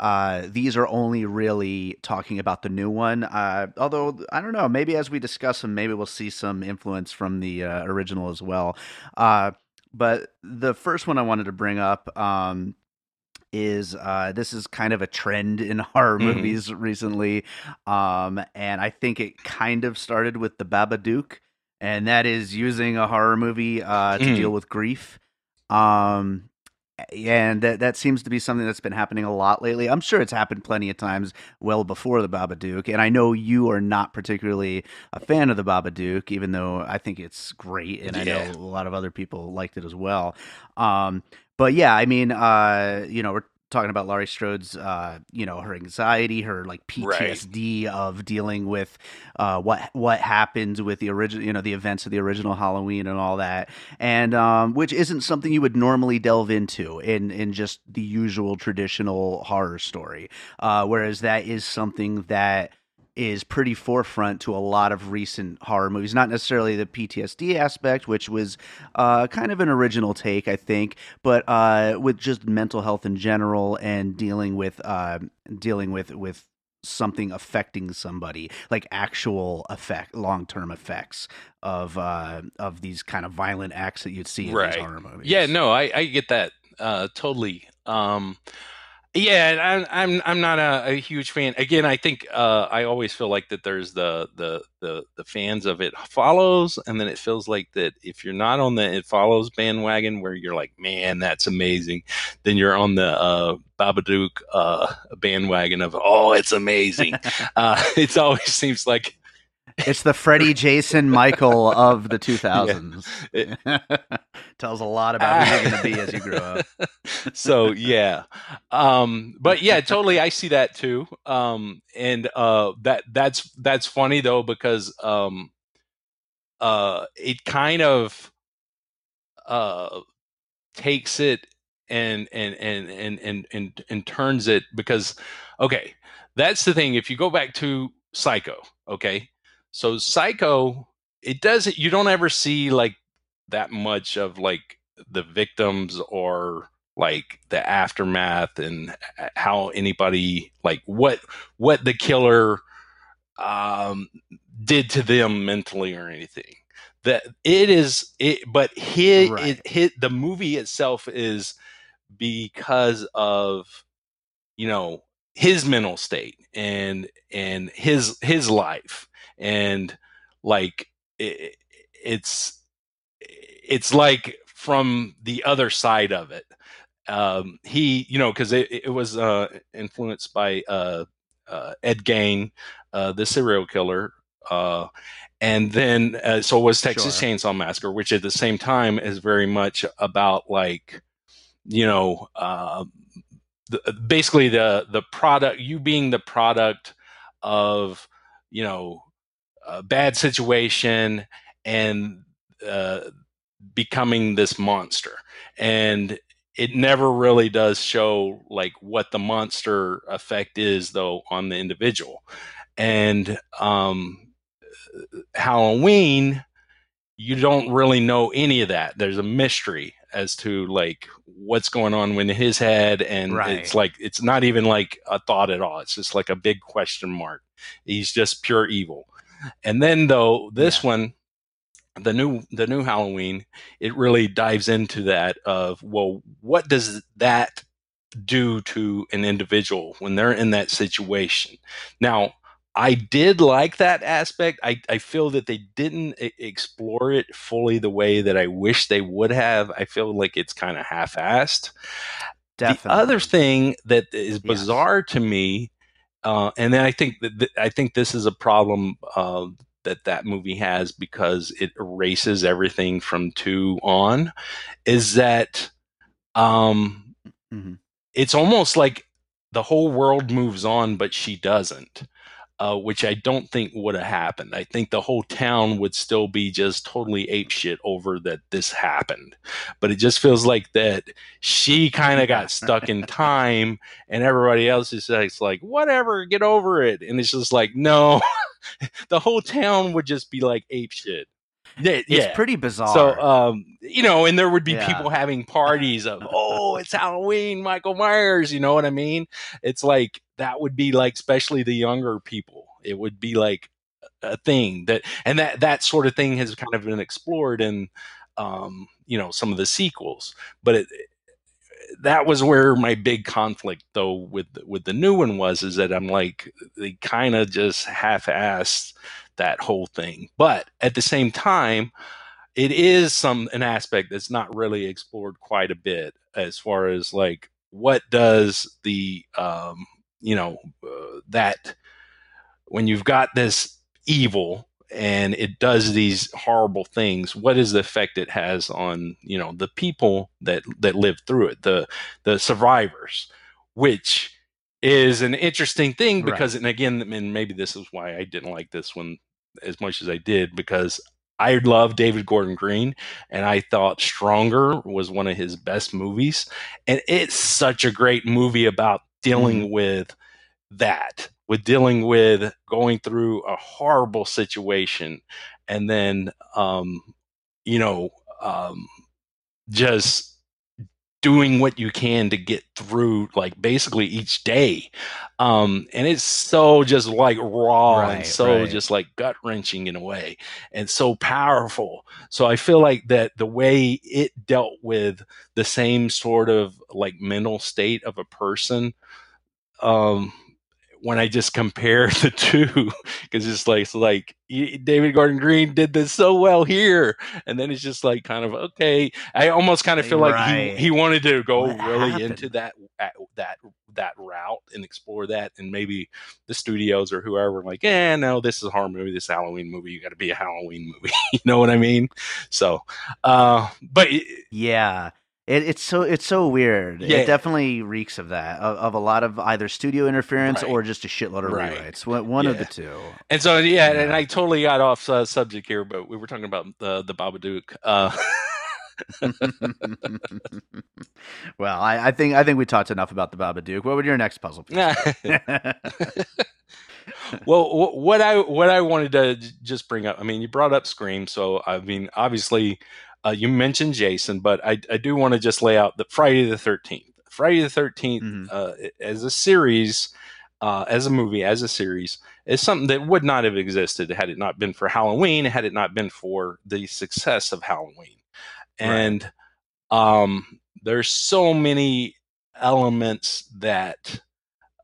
Uh, these are only really talking about the new one. Uh, although I don't know, maybe as we discuss them, maybe we'll see some influence from the uh, original as well. Uh, but the first one I wanted to bring up um, is uh, this is kind of a trend in horror Mhm. movies recently, um, and I think it kind of started with the Babadook, and that is using a horror movie uh, to Mhm. deal with grief. Um, and that that seems to be something that's been happening a lot lately. I'm sure it's happened plenty of times well before the Babadook, and I know you are not particularly a fan of the Babadook, even though I think it's great, and I know a lot of other people liked it as well. Um, but yeah, I mean, uh, you know, we're talking about Laurie Strode's, uh, you know, her anxiety, her like Right. PTSD of dealing with uh, what what happened with the original, you know, the events of the original Halloween and all that, and um, which isn't something you would normally delve into in in just the usual traditional horror story. Uh, whereas that is something that is pretty forefront to a lot of recent horror movies. Not necessarily the PTSD aspect, which was uh, kind of an original take, I think, but uh, with just mental health in general and dealing with uh, dealing with with something affecting somebody, like actual effect, long term effects of uh, of these kind of violent acts that you'd see in Right. these horror movies. Yeah, no, I, I get that uh, totally. Um, Yeah, I'm I'm I'm not a, a huge fan. Again, I think uh, I always feel like that there's the, the the the fans of it follows, and then it feels like that if you're not on the it follows bandwagon, where you're like, man, that's amazing, then you're on the uh, Babadook uh, bandwagon of oh, it's amazing. uh, it always seems like it's the Freddie Jason Michael of the 2000s. Yeah. Tells a lot about who you're going to be as you grow up. so yeah, um, but yeah, totally. I see that too, um, and uh, that that's that's funny though because um, uh, it kind of uh, takes it and and and and and and, and turns it because okay, that's the thing. If you go back to Psycho, okay, so Psycho, it doesn't. You don't ever see like that much of like the victims or like the aftermath and how anybody like what what the killer um did to them mentally or anything that it is it but his, right. it, hit the movie itself is because of you know his mental state and and his his life and like it, it's it's like from the other side of it um he you know because it, it was uh influenced by uh, uh ed gein uh the serial killer uh and then uh, so was texas sure. chainsaw massacre which at the same time is very much about like you know uh the, basically the the product you being the product of you know a bad situation and uh, becoming this monster. And it never really does show like what the monster effect is though on the individual. And um halloween you don't really know any of that. There's a mystery as to like what's going on in his head and right. it's like it's not even like a thought at all. It's just like a big question mark. He's just pure evil and then though this yeah. one, the new the new Halloween, it really dives into that of well, what does that do to an individual when they're in that situation? Now, I did like that aspect. I, I feel that they didn't explore it fully the way that I wish they would have. I feel like it's kind of half assed. The other thing that is bizarre yes. to me uh, and then I think that th- I think this is a problem uh, that that movie has because it erases everything from two on. Is that um, mm-hmm. it's almost like the whole world moves on, but she doesn't uh, which I don't think would have happened. I think the whole town would still be just totally apeshit over that this happened. But it just feels like that she kind of got stuck in time, and everybody else is like, whatever, get over it. And it's just like, no, the whole town would just be like apeshit. Yeah, it's yeah. pretty bizarre. So, um, you know, and there would be yeah. people having parties of, oh, it's Halloween, Michael Myers. You know what I mean? It's like that would be like, especially the younger people. It would be like a thing that, and that that sort of thing has kind of been explored in, um, you know, some of the sequels. But it, that was where my big conflict though with with the new one was is that I'm like they kind of just half-assed that whole thing. But at the same time, it is some an aspect that's not really explored quite a bit as far as like what does the um, you know uh, that when you've got this evil and it does these horrible things what is the effect it has on you know the people that that live through it the the survivors which is an interesting thing because, right. and again, and maybe this is why I didn't like this one as much as I did because I love David Gordon Green, and I thought Stronger was one of his best movies, and it's such a great movie about dealing mm-hmm. with that, with dealing with going through a horrible situation, and then, um, you know, um, just doing what you can to get through like basically each day um and it's so just like raw Right, and so right. just like gut wrenching in a way and so powerful so i feel like that the way it dealt with the same sort of like mental state of a person um when I just compare the two, because it's like it's like David Gordon Green did this so well here, and then it's just like kind of okay. I almost kind of feel like he he wanted to go What really happened? into that that that route and explore that, and maybe the studios or whoever like, eh, no, this is a horror movie, this Halloween movie, you got to be a Halloween movie, you know what I mean? So, uh, but Yeah. It, it's so it's so weird. Yeah. It definitely reeks of that of, of a lot of either studio interference Right. or just a shitload of Right. rewrites. One, one of the two. And so yeah, and I totally got off uh, subject here, but we were talking about the the Babadook. Uh, well, I, I think I think we talked enough about the Babadook. What would your next puzzle piece? be? well, what I what I wanted to just bring up. I mean, you brought up Scream, so I mean, obviously, uh, you mentioned Jason, but I I do want to just lay out the Friday the Thirteenth. Friday the 13th Mhm. uh, as a series, uh, as a movie, as a series, is something that would not have existed had it not been for Halloween, had it not been for the success of Halloween. Right. And um, there's so many elements that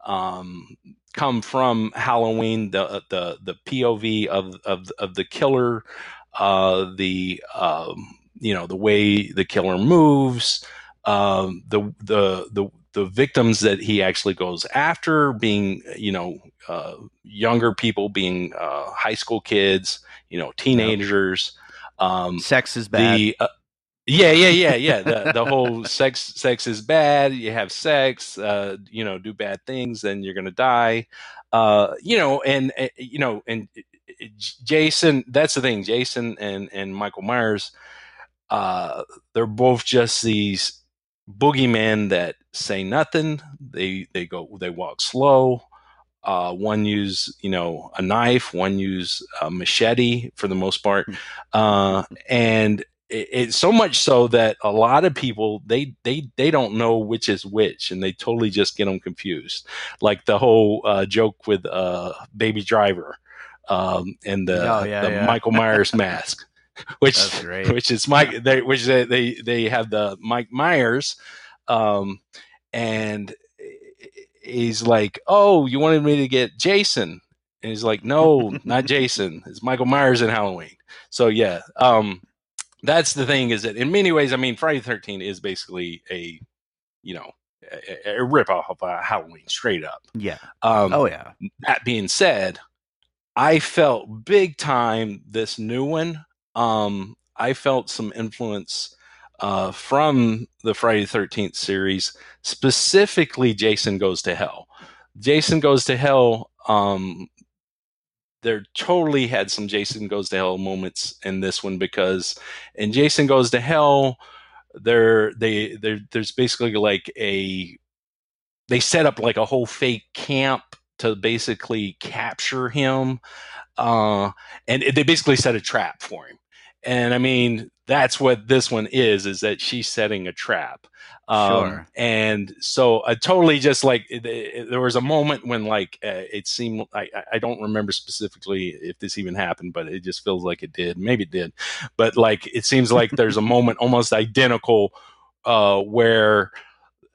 um, come from Halloween, the the the POV of of of the killer, uh, the um, you know the way the killer moves, um, the the the the victims that he actually goes after, being you know uh, younger people, being uh, high school kids, you know teenagers. Um, Sex is bad. the uh, yeah yeah yeah yeah the, the whole sex sex is bad you have sex uh you know do bad things then you're gonna die uh you know and uh, you know and uh, jason that's the thing jason and and michael myers uh they're both just these boogeymen that say nothing. They they go they walk slow. Uh, one use you know a knife one use a machete for the most part. Uh, and it, it's so much so that a lot of people they they they don't know which is which and they totally just get them confused. Like the whole uh, joke with uh, baby driver um, and the, Oh, yeah, the yeah. michael myers mask which which is mike they, which they, they they have the mike myers um, and he's like oh you wanted me to get jason. And he's like no not jason. It's michael myers in halloween. So yeah um that's the thing is that in many ways i mean friday Thirteen is basically a you know a, a rip off of uh, halloween straight up. Yeah. um Oh yeah. that being said i felt big time this new one um i felt some influence uh, from the Friday the 13th series, specifically Jason Goes to Hell. Jason Goes to Hell, um, there totally had some Jason Goes to Hell moments in this one because in Jason Goes to Hell, there they there there's basically like a they set up like a whole fake camp to basically capture him uh and they basically set a trap for him and i mean that's what this one is is that she's setting a trap. Um Sure. and so i totally just like it, it- there was a moment when like uh, it seemed I, I- I don't remember specifically if this even happened but it just feels like it did. Maybe it did. But like it seems like there's a moment almost identical uh where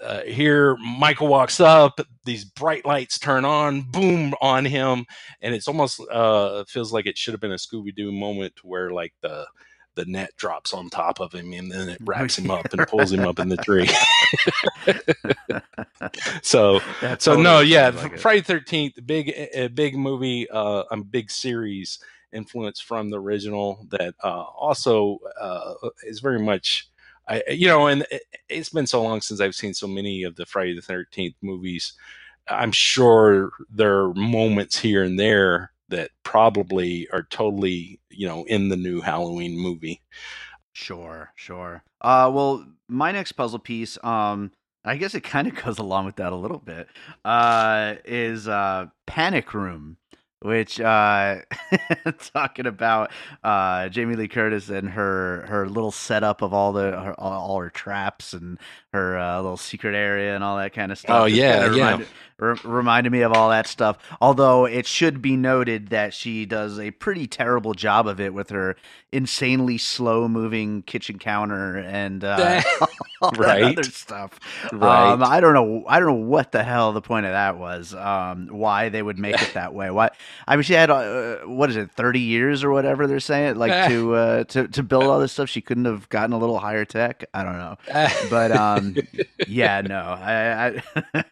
uh, here Michael walks up, these bright lights turn on, boom on him, and it's almost uh feels like it should have been a Scooby Doo moment where like the the net drops on top of him and then it wraps him up and pulls him up in the tree. so That so no, yeah, like. Friday Thirteenth, big a big movie, uh, a big series influence from the original that uh, also uh, is very much, I you know, and it, it's been so long since I've seen so many of the Friday the Thirteenth movies. I'm sure there are moments here and there that probably are totally you know in the new Halloween movie. Sure, sure. Uh, well, my next puzzle piece, um, I guess it kind of goes along with that a little bit. Uh, is uh, Panic Room which uh talking about uh Jamie Lee Curtis and her her little setup of all the her, all her traps and her uh, little secret area and all that kind of stuff. Oh yeah, yeah. Reminded, re- reminded me of all that stuff. Although it should be noted that she does a pretty terrible job of it with her insanely slow moving kitchen counter and all right. that other stuff. Right. Um, I don't know. I don't know what the hell the point of that was. Um, why they would make it that way? Why? I mean, she had uh, what is it, thirty years or whatever they're saying, like to uh, to to build all this stuff. She couldn't have gotten a little higher tech. I don't know, but um, yeah, no, I,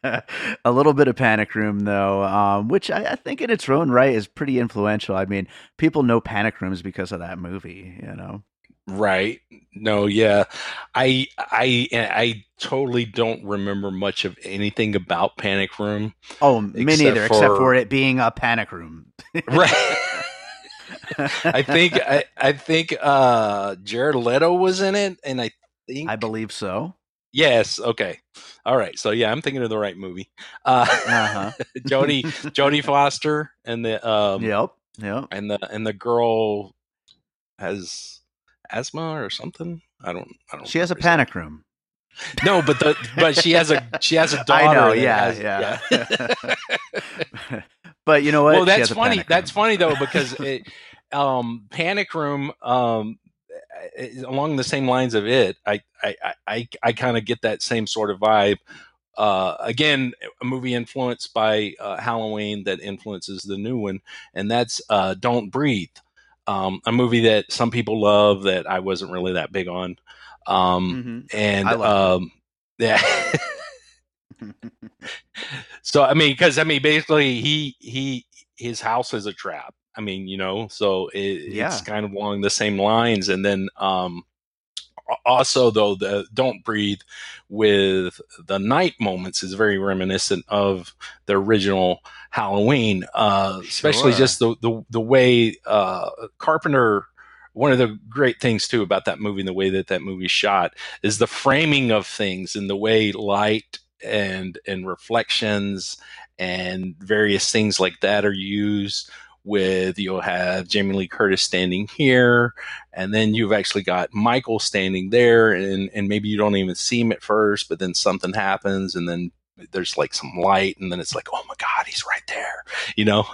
I a little bit of Panic Room though, um, which I, I think in its own right is pretty influential. I mean, people know Panic Rooms because of that movie, you know. Right. No, yeah. I I I totally don't remember much of anything about Panic Room. Oh, me Except neither, except for- for it being a Panic Room. Right. I think I, I think uh Jared Leto was in it and I think I believe so. Yes, okay. All right. So yeah, I'm thinking of the right movie. Uh Uh huh. Jodie Jodie Foster and the um yep. Yep. and the and the girl has asthma or something. I don't I don't She has a Panic Room. No, but the but she has a she has a daughter. I know. Yeah. has- Yeah. but you know what? well, that's funny. That's funny though because it, um, Panic Room, um, is along the same lines of it. I I I I, I kind of get that same sort of vibe. Uh, again, a movie influenced by uh, Halloween that influences the new one, and that's uh, Don't Breathe. Um, a movie that some people love that I wasn't really that big on. Um, Mhm. and um, yeah. so I mean, because I mean, basically, he he his house is a trap. I mean, you know, so it, Yeah. it's kind of along the same lines. And then um, also, though, the "Don't Breathe" with the night moments is very reminiscent of the original Halloween, uh, especially just the the the way uh, Carpenter. One of the great things too about that movie and the way that that movie shot is the framing of things and the way light and and reflections and various things like that are used with you'll have Jamie Lee Curtis standing here and then you've actually got Michael standing there and and maybe you don't even see him at first but then something happens and then there's like some light and then it's like oh my god he's right there you know?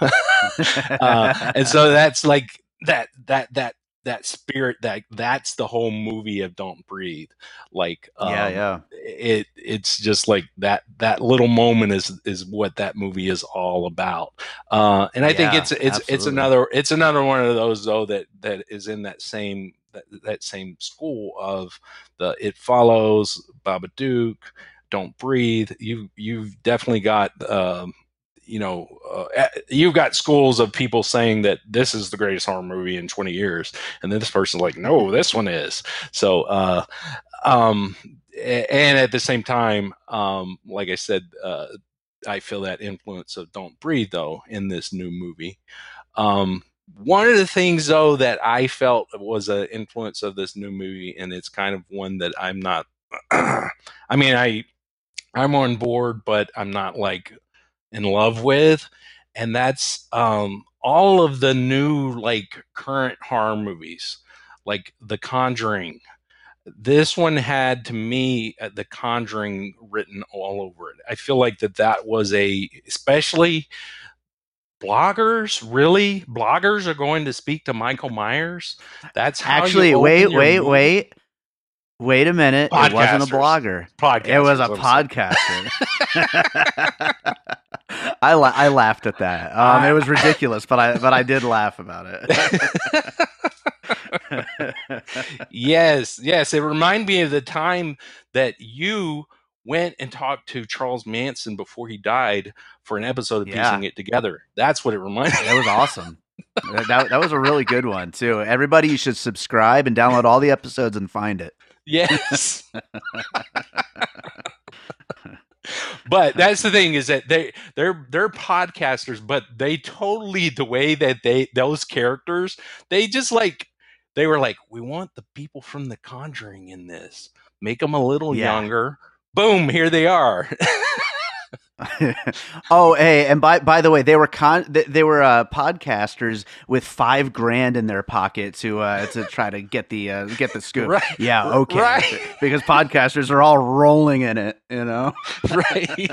Uh, and so that's like that that that that spirit that that's the whole movie of don't breathe like um, yeah, yeah. it it's just like that that little moment is is what that movie is all about uh and i think Yeah, it's it's it's absolutely. another it's another one of those though that that is in that same that, that same school of the it follows Baba babadook don't breathe you you've definitely got um you know, uh, you've got schools of people saying that this is the greatest horror movie in 20 years, and then this person's like, no, this one is. So, uh, um, and at the same time, um, like I said, uh, I feel that influence of Don't Breathe though in this new movie. Um, one of the things though that I felt was an influence of this new movie, and it's kind of one that I'm not. I mean, I I'm on board, but I'm not like in love with, and that's um, all of the new like current horror movies, like The Conjuring. This one had to me uh, The Conjuring written all over it. I feel like that that was a especially bloggers really bloggers are going to speak to Michael Myers. That's how Actually, wait, wait, movie? wait. Wait a minute. It wasn't a blogger. Podcast. It was a is what I'm saying. podcaster. I la- I laughed at that. Um, it was ridiculous, but I but I did laugh about it. yes, yes. It reminded me of the time that you went and talked to Charles Manson before he died for an episode of Yeah. Piecing It Together. That's what it reminded me. That was awesome. That, that was a really good one too. Everybody, you should subscribe and download all the episodes and find it. Yes. but that's the thing is that they they're they're podcasters, but they totally the way that they those characters they just like they were like we want the people from The Conjuring in this, make them a little Yeah. younger. Boom, here they are. oh, hey, and by by the way, they were con they, were uh, podcasters with five grand in their pocket to uh, to try to get the uh, get the scoop. Right. Yeah, okay, Right. because podcasters are all rolling in it, you know. right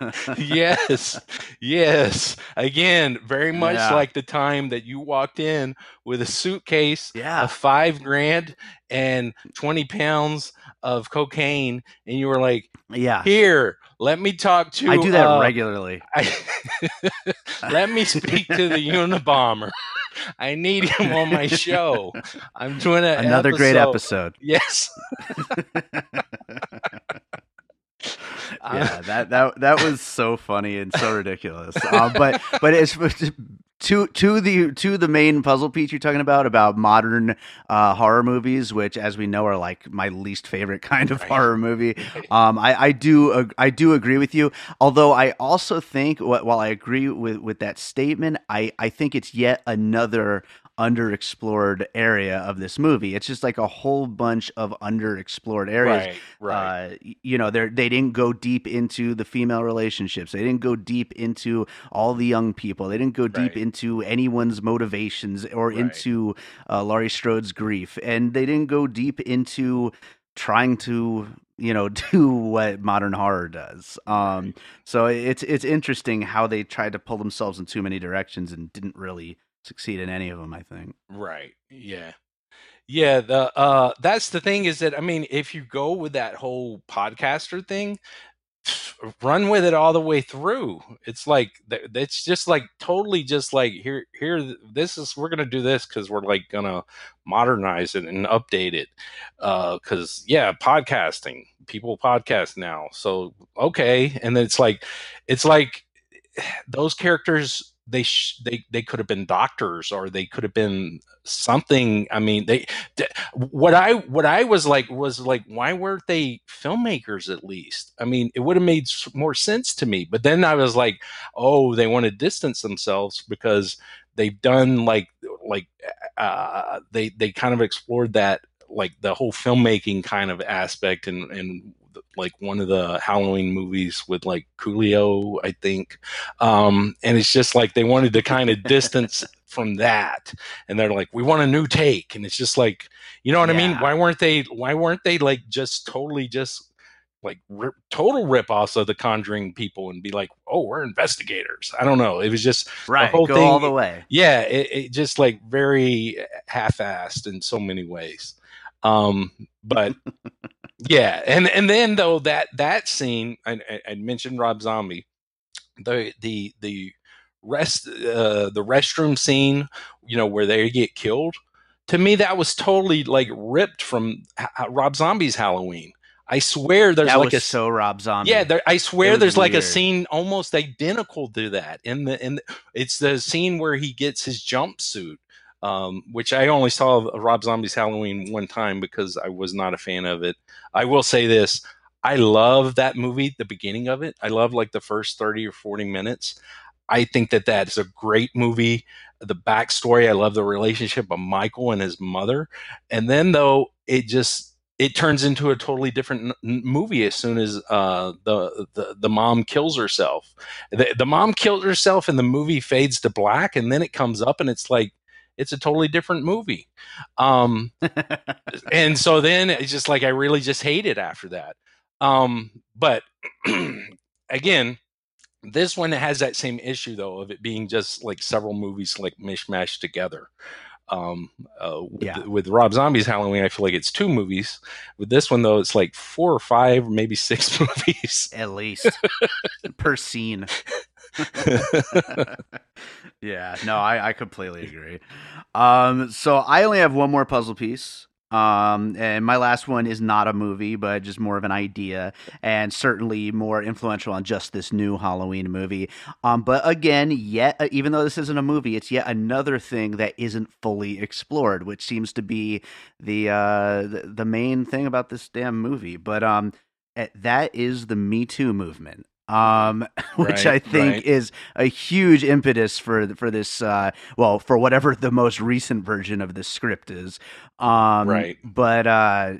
yes yes again very much Yeah. like the time that you walked in with a suitcase Yeah, of five grand and 20 pounds of cocaine and you were like yeah. here let me talk to I do that uh, regularly. I, let me speak to the Unabomber. I need him on my show. I'm doing Another great episode. Yes. yeah, that that that was so funny and so ridiculous. Um, but but it's to to the to the main puzzle piece you're talking about about modern uh, horror movies, which, as we know, are like my least favorite kind of Right. horror movie. Um, I, I do I do agree with you. Although I also think, while I agree with with that statement, I I think it's yet another underexplored area of this movie. It's just like a whole bunch of underexplored areas right, right. uh, you know, they they didn't go deep into the female relationships. They didn't go deep into all the young people. They didn't go deep Right. into anyone's motivations or Right. into uh, Laurie Strode's grief, and they didn't go deep into trying to you know do what modern horror does. Um, so it's it's interesting how they tried to pull themselves in too many directions and didn't really succeed in any of them. I think. Right. Yeah. Yeah, the uh that's the thing is that I mean, if you go with that whole podcaster thing, run with it all the way through. It's like it's just like totally just like here here this is we're going to do this cuz we're like going to modernize it and update it. Uh cuz yeah, podcasting. People podcast now. So okay, and then it's like it's like those characters they sh- they they could have been doctors or they could have been something i mean they th- what i what i was like was like why weren't they filmmakers at least? I mean it would have made more sense to me but then i was like oh they want to distance themselves because they've done like like uh they they kind of explored that like the whole filmmaking kind of aspect and and like one of the Halloween movies with like Coolio, I think. Um, and it's just like they wanted to kind of distance from that. And they're like, we want a new take. And it's just like, you know what I mean? Why weren't they, why weren't they like just totally just like rip, total rip offs of the Conjuring people and be like, oh, we're investigators? I don't know. It was just, Right, the whole go all the way. yeah, it, it just like very half-assed in so many ways. Um, but yeah, and and then though that that scene, I, I, mentioned Rob Zombie, the the the rest uh, the restroom scene, you know, where they get killed. To me, that was totally like ripped from H- Rob Zombie's Halloween. I swear, there's that like a so Rob Zombie. yeah, there, I swear there's like a scene almost identical to that in the in the, it's the scene where he gets his jumpsuit, um, which I only saw Rob Zombie's Halloween one time because I was not a fan of it. I will say this: I love that movie, the beginning of it. I love like the first thirty or forty minutes. I think that that is a great movie. The backstory, I love the relationship of Michael and his mother, and then though it just it turns into a totally different n- movie as soon as uh, the, the the mom kills herself. The, the mom kills herself, and the movie fades to black, and then it comes up, and it's like it's a totally different movie. Um, and so then it's just like I really just hate it after that. Um, but again, this one has that same issue though of it being just like several movies like mishmashed together. Um, uh, with, Yeah. with Rob Zombie's Halloween, I feel like it's two movies. With this one though, it's like four or five, maybe six movies. At least per scene. yeah, no, I, I completely agree. Um, so I only have one more puzzle piece. Um, and my last one is not a movie, but just more of an idea, and certainly more influential on just this new Halloween movie. Um, but again, yet uh, even though this isn't a movie, it's yet another thing that isn't fully explored, which seems to be the uh the, the main thing about this damn movie. But um, eh, that is the Me Too movement. Um, which I think right. is a huge impetus for for this. Uh, well, for whatever the most recent version of the script is. Um, Right. But uh,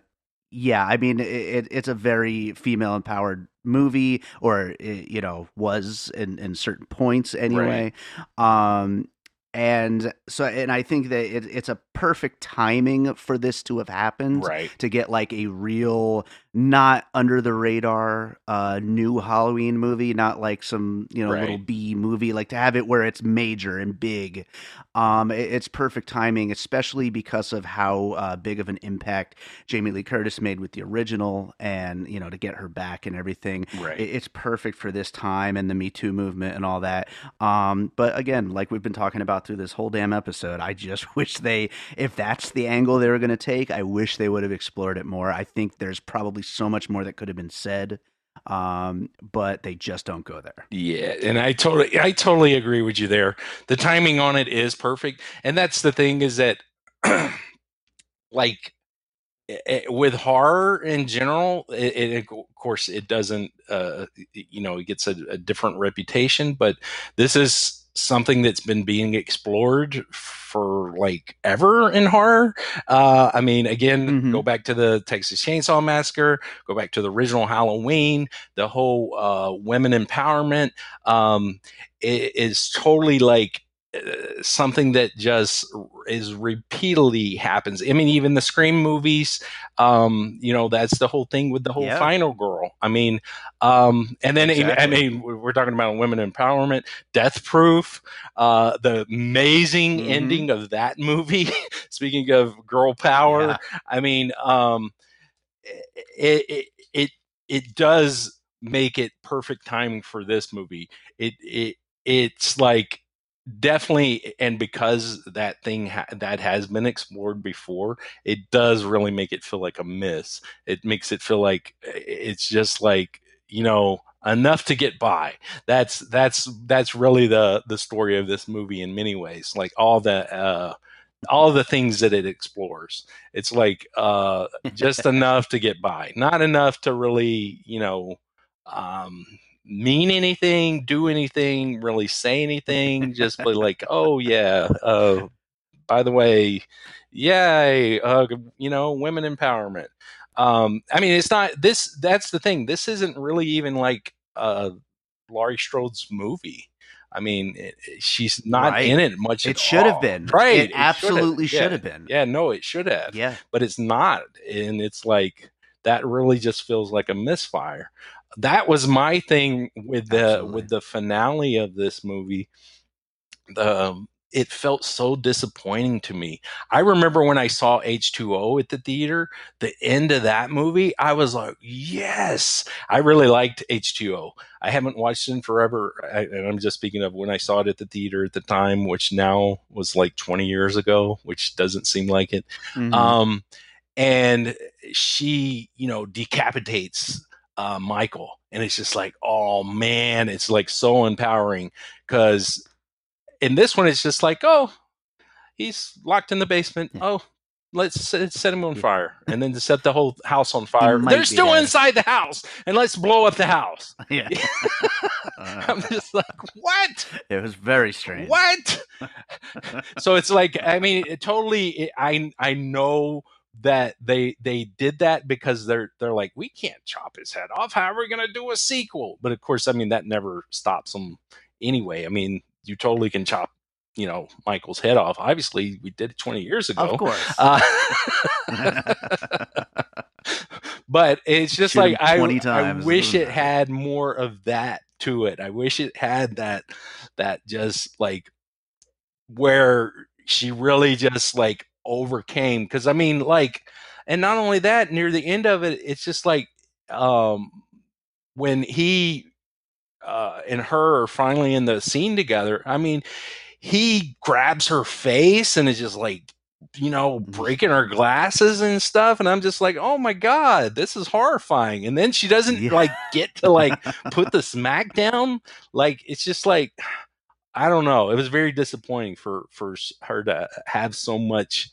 yeah, I mean, it, it's a very female empowered movie, or it, you know, was in in certain points anyway. Um, and so, and I think that it, it's a perfect timing for this to have happened Right. to get like a real, not under the radar, uh, new Halloween movie, not like some you know little B movie, like to have it where it's major and big. Um, it- it's perfect timing, especially because of how uh, big of an impact Jamie Lee Curtis made with the original, and you know to get her back and everything. Right. It, it's perfect for this time and the Me Too movement and all that. Um, but again, like we've been talking about through this whole damn episode, I just wish they, if that's the angle they were going to take, I wish they would have explored it more. I think there's probably so much more that could have been said, um, but they just don't go there. Yeah, and I totally I totally agree with you there. The timing on it is perfect. And that's the thing is that like eh, eh, with horror in general, it, it of course it doesn't uh you know, it gets a, a different reputation, but this is something that's been being explored for like ever in horror. Uh I mean, again, Mhm. go back to the Texas Chainsaw Massacre, go back to the original Halloween, the whole uh women empowerment um is totally like something that just is repeatedly happens. I mean, even the Scream movies, um, you know, that's the whole thing with the whole Yeah. final girl. I mean, um, and then even- I mean, we're talking about women empowerment, Death Proof, uh, the amazing Mhm. ending of that movie. Speaking of girl power, Yeah. I mean, um, it, it it it does make it perfect timing for this movie. It it it's like definitely and because that thing ha- that has been explored before it does really make it feel like a miss. It makes it feel like eh, it's just like you know enough to get by. That's that's that's really the the story of this movie in many ways like all the uh all the things that it explores. It's like uh just enough to get by not enough to really you know um mean anything do anything really say anything just be like oh yeah uh by the way yay uh you know women empowerment um i mean it's not this that's the thing this isn't really even like uh laurie strode's movie i mean it, it- she's not Right. in it much It should have been. right It absolutely should Yeah. have been. yeah no it should have Yeah. but it's not and it's like that really just feels like a misfire that was my thing with the Absolutely. with the finale of this movie. The um, it felt so disappointing to me. I remember when i saw h2o at the theater the end of that movie i was like yes! I really liked h2o i haven't watched it in forever I, and i'm just speaking of when i saw it at the theater at the time which now was like 20 years ago which doesn't seem like it. Mhm. um, and she, you know, decapitates uh, Michael, and it's just like, oh man, it's like so empowering because in this one, it's just like, oh, he's locked in the basement. Hmm. Oh, let's set, set him on hmm. fire, and then to set the whole house on fire. They're still dead. inside the house, and let's blow up the house. yeah. Uh, I'm just like, what? it was very strange. What? so it's like I mean, it totally. It, I I know that they they did that because they're they're like we can't chop his head off. How are we gonna do a sequel? But of course, I mean that never stops them anyway. I mean, you totally can chop you know Michael's head off. Obviously, we did it twenty years ago. Of course. Uh, but it's just Shoot like I, 20 I wish it had more of that to it. I wish it had that that just like where she really just like overcame because I mean like and not only that near the end of it it's just like um when he uh and her are finally in the scene together I mean he grabs her face and is just like you know breaking her glasses and stuff and i'm just like oh my god this is horrifying and then she doesn't Yeah. like get to like put the smack down like it's just like i don't know it was very disappointing for for her to have so much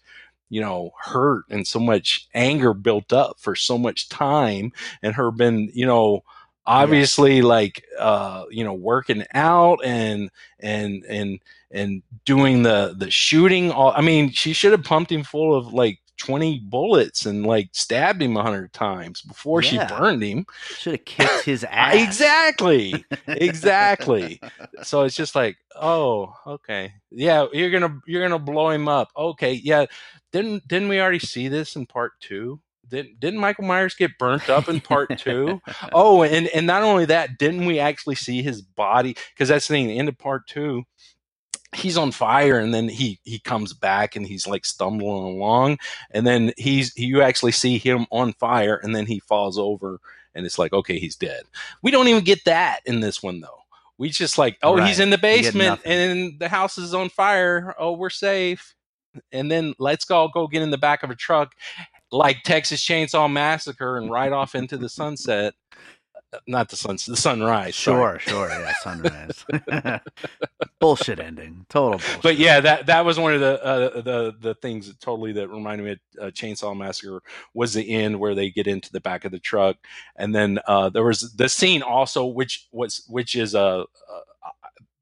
you know hurt and so much anger built up for so much time and her been you know obviously like uh you know working out and and and and doing the the shooting all i mean she should have pumped him full of like 20 bullets and like stabbed him a hundred times before Yeah. she burned him. Should have kicked his ass. Exactly. Exactly. so it's just like, oh, okay. Yeah, you're gonna you're gonna blow him up. Okay, yeah. Didn't didn't we already see this in part two? Didn't didn't Michael Myers get burnt up in part two? oh, and and not only that, didn't we actually see his body? Because that's the thing. The end of part two, he's on fire, and then he he comes back, and he's like stumbling along, and then he's you actually see him on fire, and then he falls over, and it's like okay, he's dead. We don't even get that in this one though. We just like oh he's in the basement, and the house is on fire. Oh, we're safe. And then let's go go get in the back of a truck like Texas Chainsaw Massacre and ride off into the sunset. Uh, Not the sunset, the sunrise. sorry. Sure, sure, yeah, sunrise. bullshit ending, total bullshit. But yeah, that that was one of the uh, the the things that totally that reminded me of uh, Chainsaw Massacre was the end where they get into the back of the truck, and then uh, there was the scene also which was which is a. Uh,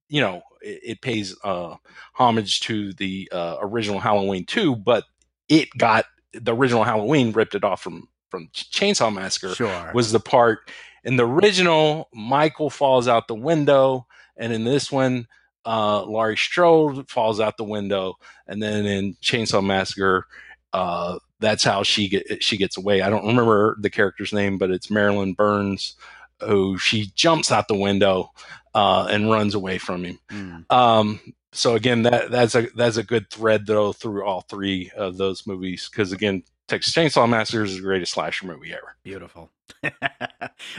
you know, it, it pays uh, homage to the uh, original Halloween 2, but it got the original Halloween ripped it off from from Chainsaw Massacre sure. was the part in the original Michael falls out the window, and in this one, uh, Laurie Strode falls out the window, and then in Chainsaw Massacre, uh, that's how she get she gets away. I don't remember the character's name, but it's Marilyn Burns, who she jumps out the window uh, and runs away from him. Mm. Um, so again, that that's a that's a good thread though through all three of those movies because again, Texas Chainsaw Massacre is the greatest slasher movie ever. Beautiful.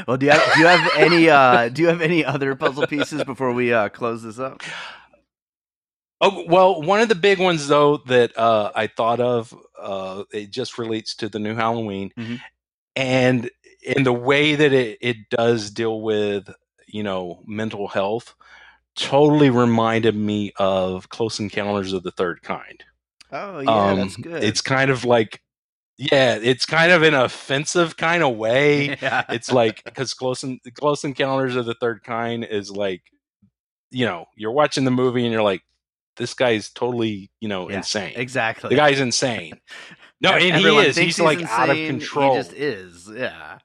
well, do you have do you have any uh do you have any other puzzle pieces before we uh close this up? Oh well, one of the big ones though that uh, I thought of, uh, it just relates to the new Halloween, Mhm. and in the way that it, it does deal with you know mental health, totally reminded me of Close Encounters of the Third Kind. Oh yeah, that's Um, good. It's kind of like, yeah, it's kind of an offensive kind of way. yeah. it's like because close close encounters of the third kind is like you know you're watching the movie and you're like this guy's totally you know Yeah, insane exactly. the guy's insane no and Everyone he is thinks he's like out of control He just is. Yeah.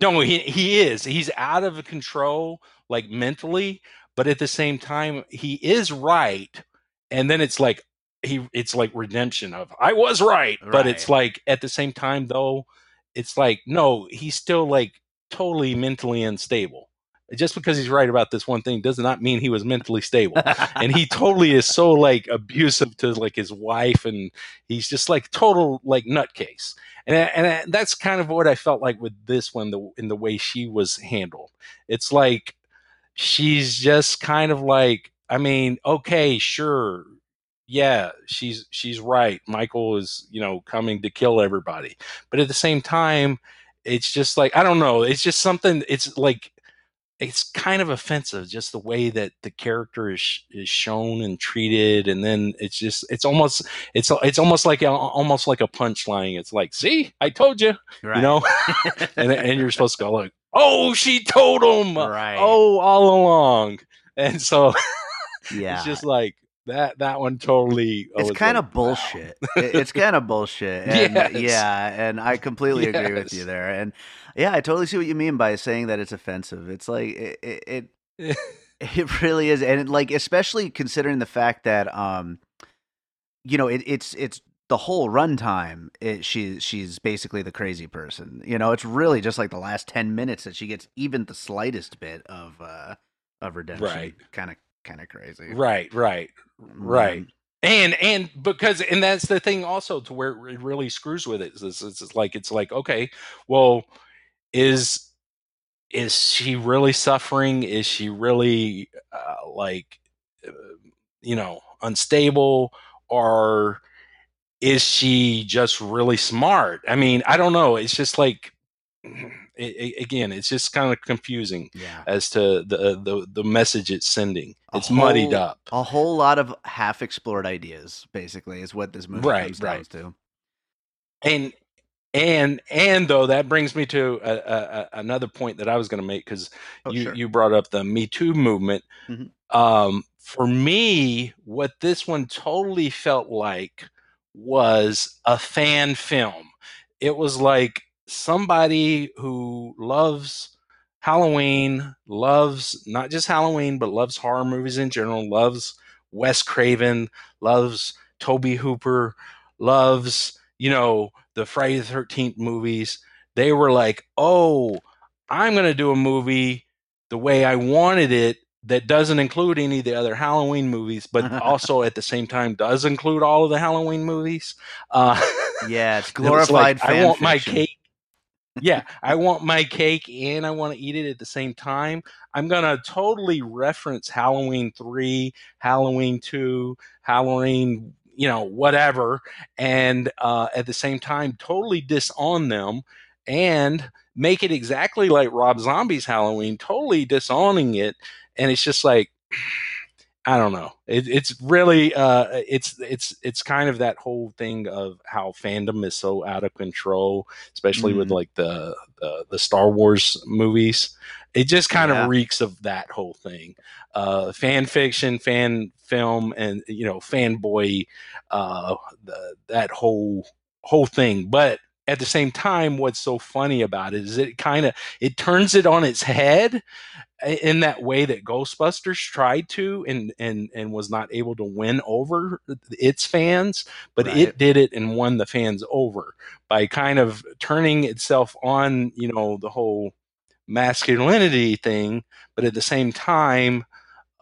no he, he is he's out of control like mentally but at the same time he is right and then it's like he it's like redemption of i was right but it's like at the same time though it's like no he's still like totally mentally unstable. Just because he's right about this one thing does not mean he was mentally stable. And he totally is so like abusive to like his wife and he's just like total like nutcase. And and that's kind of what I felt like with this one the in the way she was handled. It's like she's just kind of like I mean okay sure yeah she's she's right Michael is you know coming to kill everybody but at the same time it's just like I don't know it's just something it's like it's kind of offensive just the way that the character is is shown and treated and then it's just it's almost it's it's almost like a, almost like a punchline it's like see i told you right. you know and and you're supposed to go like oh she told him Right. oh all along and so yeah. it's just like that that one totally it's kind like, of bullshit. It- it's kind of bullshit. And, Yes. Yeah, and I completely agree with you there. And yeah, I totally see what you mean by saying that it's offensive. It's like it it, it, really is, and like especially considering the fact that um, you know, it, it's it's the whole runtime. It, she she's basically the crazy person. You know, it's really just like the last ten minutes that she gets even the slightest bit of uh of redemption. Right. Kind of kind of crazy. right right right. Um, and and because and that's the thing also to where it really screws with it is it's, it's like it's like okay well is is she really suffering? Is she really uh, like uh, you know unstable? Or is she just really smart? I mean i don't know it's just like it, again it's just kind of confusing Yeah. as to the the the message it's sending A it's muddied up A whole lot of half explored ideas, basically, is what this movie Right, comes down to. and and and though that brings me to a, a, another point that I was going to make because Oh, you sure. you brought up the Me Too movement. Mhm. Um, for me, what this one totally felt like was a fan film. It was like somebody who loves Halloween, loves not just Halloween, but loves horror movies in general, loves Wes Craven, loves Tobe Hooper, loves, you know, the Friday the 13th movies. They were like, oh, I'm going to do a movie the way I wanted it that doesn't include any of the other Halloween movies, but also at the same time does include all of the Halloween movies. Uh, yeah, it's glorified. It's like, I want fiction. my cake. Yeah, I want my cake and I want to eat it at the same time. I'm gonna totally reference Halloween three, Halloween two, Halloween, you know, whatever, and uh, at the same time, totally disown them and make it exactly like Rob Zombie's Halloween, totally disowning it. And it's just like, I don't know. It, it's really uh, it's it's it's kind of that whole thing of how fandom is so out of control, especially mm. with like the, the, the Star Wars movies. It just kind yeah. of reeks of that whole thing, uh, fan fiction, fan film, and you know, fanboy, uh, the, that whole whole thing. But at the same time what's so funny about it is it kind of it turns it on its head in that way that ghostbusters tried to and and and was not able to win over its fans but right. it did it and won the fans over by kind of turning itself on you know the whole masculinity thing but at the same time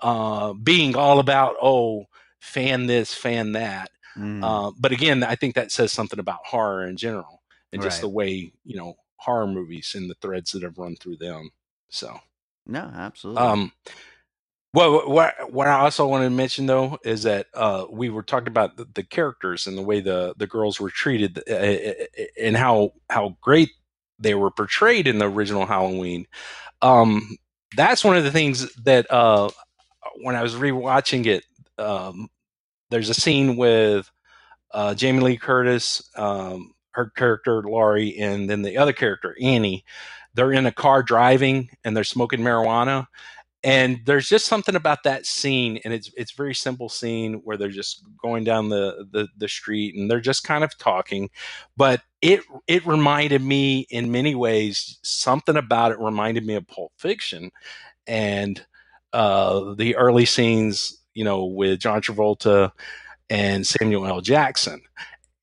uh, being all about oh fan this fan that mm. uh, but again i think that says something about horror in general and just right. the way you know horror movies and the threads that have run through them. So no, absolutely. Um, well, what what I also wanted to mention though is that uh, we were talking about the, the, characters and the way the the girls were treated uh, and how how great they were portrayed in the original Halloween. Um, that's one of the things that uh, when I was rewatching it, um, there's a scene with uh, Jamie Lee Curtis, um, her character Laurie, and then the other character Annie. They're in a car driving and they're smoking marijuana. And there's just something about that scene, and it's it's very simple scene where they're just going down the, the the street and they're just kind of talking, but it it reminded me in many ways something about it reminded me of Pulp Fiction, and uh, the early scenes, you know, with John Travolta and Samuel L. Jackson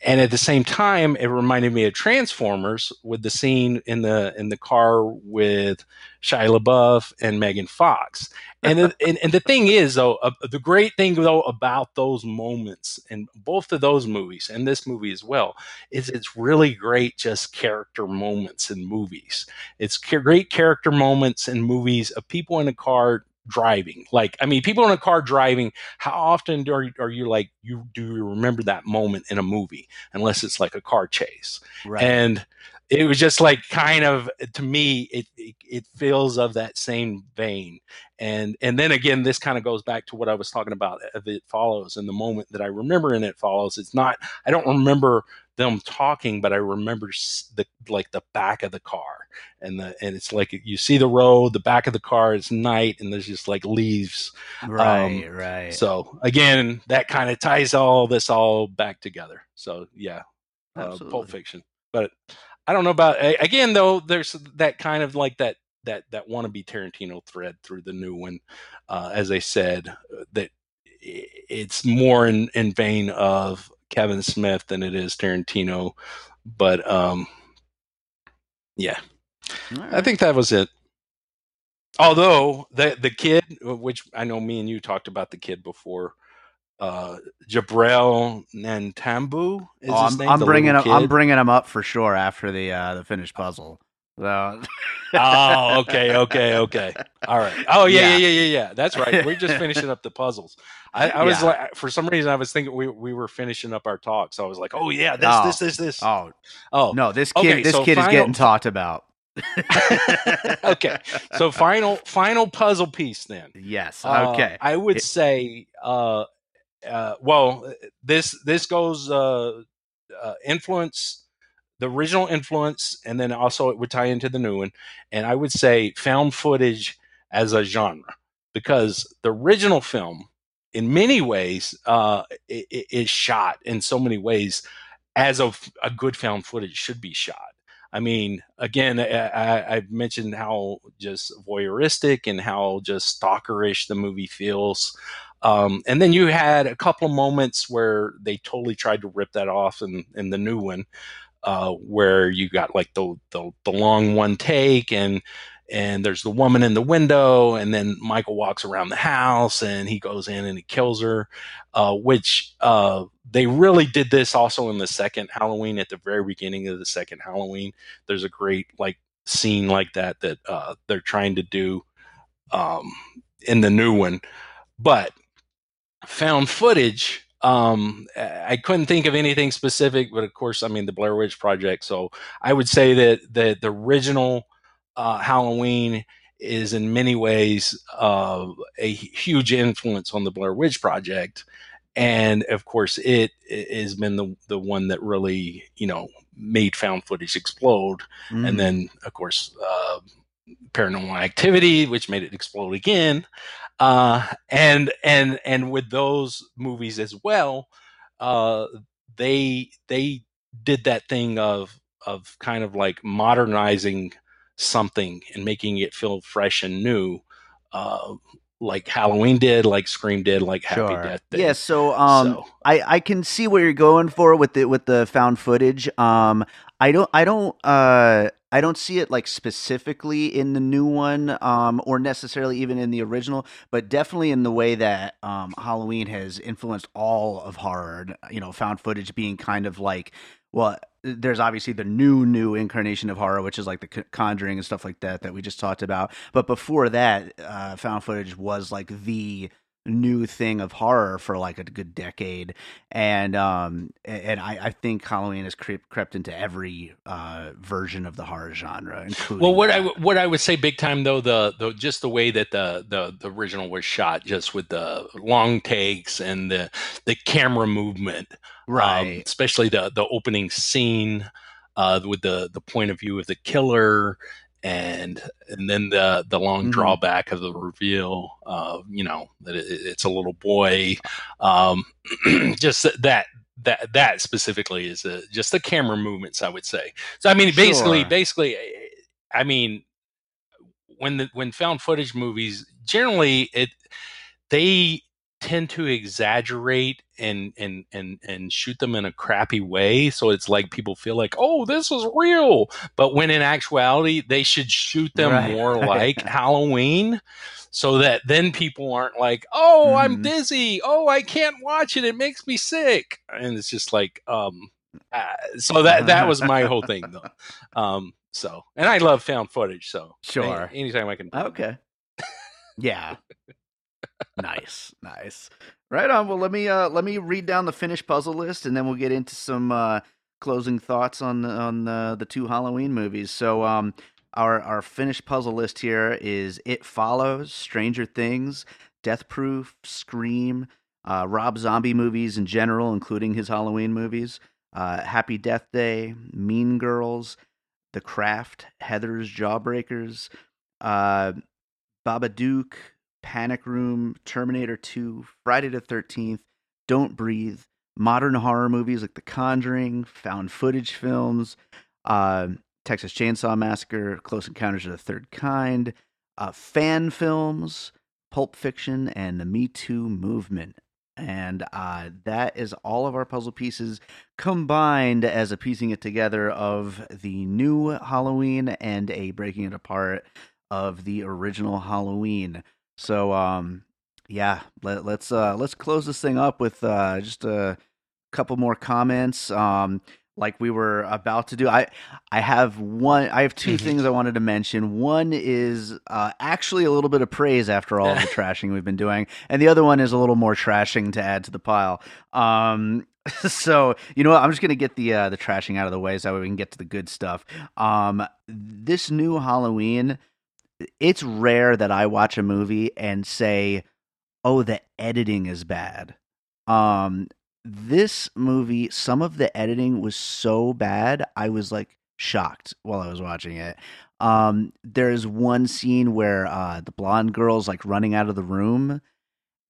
and at the same time it reminded me of transformers with the scene in the in the car with shia labeouf and megan fox. And, and, and the thing is though uh, the great thing though about those moments in both of those movies and this movie as well is it's really great just character moments in movies. It's great character moments in movies of people in a car driving. Like i mean people in a car driving how often are, are you like you do you remember that moment in a movie? Unless it's like a car chase. Right. and it was just like kind of to me it, it, it feels of that same vein. And and then again this kind of goes back to what i was talking about uh, of it follows and the moment that i remember in it follows. It's not i don't remember them talking but i remember the like the back of the car and the and it's like you see the road the back of the car is night and there's just like leaves right um, right so again that kind of ties all this all back together. So yeah uh, pulp fiction. But I don't know about again though. There's that kind of like that that that wannabe Tarantino thread through the new one, uh, as I said, uh, that it's more in in vein of Kevin Smith than it is Tarantino, but um, yeah, right. I think that was it. Although the the kid, which I know me and you talked about the kid before, uh, Jabril Nantambu is oh, his I'm, name. I'm bringing him. I'm bringing him up for sure after the uh, the finished puzzle. So. oh, okay, okay, okay. All right. Oh, yeah, yeah, yeah, yeah, yeah. That's right. We're just finishing up the puzzles. I, I was yeah. like, for some reason, I was thinking we, we were finishing up our talk, so I was like, oh yeah, this, oh. this, this, this. Oh, oh, no, this kid, okay, this so kid final... is getting talked about. okay, so final final puzzle piece then. Yes. Uh, okay. Uh, I would it... say uh, uh, well, this this goes uh, uh, influence the original influence, and then also it would tie into the new one. And I would say found footage as a genre because the original film in many ways uh, is shot in so many ways as a, a good found footage should be shot. I mean, again, I, I, mentioned how just voyeuristic and how just stalkerish the movie feels. Um, and then you had a couple of moments where they totally tried to rip that off in, in the new one, uh, where you got like the, the, the long one take and and there's the woman in the window and then michael walks around the house and he goes in and he kills her uh, which uh, they really did this also in the second halloween at the very beginning of the second halloween. There's a great like scene like that that uh, they're trying to do um, in the new one. But found footage um, I couldn't think of anything specific, but of course, I mean the Blair Witch Project. So I would say that the the original uh, Halloween is in many ways uh, a huge influence on the Blair Witch Project, and of course, it, it, has been the the one that really you know made found footage explode, mm. and then of course. Uh, paranormal activity which made it explode again uh, and and and with those movies as well uh, they they did that thing of of kind of like modernizing something and making it feel fresh and new, uh, like Halloween did, like Scream did, like Happy sure. Death did. Yeah, so um, so. I I can see what you're going for with the with the found footage. Um, I don't I don't uh I don't see it like specifically in the new one, um, or necessarily even in the original, but definitely in the way that um, Halloween has influenced all of horror. You know, found footage being kind of like well, there's obviously the new new incarnation of horror, which is like the Conjuring and stuff like that that we just talked about. But before that, uh, found footage was like the new thing of horror for like a good decade and um and i i think halloween has crept crept into every uh version of the horror genre well what that. i what i would say big time though the the just the way that the the, the original was shot just with the long takes and the the camera movement um, right um, especially the the opening scene uh, with the the point of view of the killer and and then the the long mm-hmm. drawback of the reveal of you know that it, it's a little boy um, just that that that specifically is a, just the camera movements i would say so i mean basically sure. basically i mean when the when found footage movies generally it they tend to exaggerate and and and and shoot them in a crappy way so it's like people feel like oh this is real. But when in actuality they should shoot them right. more like halloween so that then people aren't like oh mm. i'm mm-hmm. dizzy. Oh i can't watch it. It makes me sick. And it's just like um uh, so that that was my whole thing though. Um so and i love found footage so sure. any, anytime i can okay. Yeah nice, nice. Right on. Well, let me uh let me read down the finished puzzle list, and then we'll get into some uh closing thoughts on on the the two Halloween movies. So, um, our our finished puzzle list here is It Follows, Stranger Things, Death Proof, Scream, uh, Rob Zombie movies in general, including his Halloween movies, uh, Happy Death Day, Mean Girls, The Craft, Heathers Jawbreakers, uh, Babadook, Panic Room, Terminator 2, Friday the 13th, Don't Breathe, modern horror movies like The Conjuring, found footage films, uh, Texas Chainsaw Massacre, Close Encounters of the Third Kind, uh, fan films, Pulp Fiction, and the Me Too movement. And uh, that is all of our puzzle pieces combined as a piecing it together of the new Halloween and a breaking it apart of the original Halloween. So um yeah, let, us let's, uh let's close this thing up with uh just a couple more comments. Um like we were about to do. I I have one I have 2 mm-hmm. things I wanted to mention. One is uh actually a little bit of praise after all the trashing we've been doing, and the other one is a little more trashing to add to the pile. Um so you know what? I'm just gonna get the uh, the trashing out of the way so we can get to the good stuff. Um, this new Halloween it's rare that I watch a movie and say, "Oh, the editing is bad." Um, this movie, some of the editing was so bad, I was like shocked while I was watching it. Um, there's one scene where uh, the blonde girl's like running out of the room,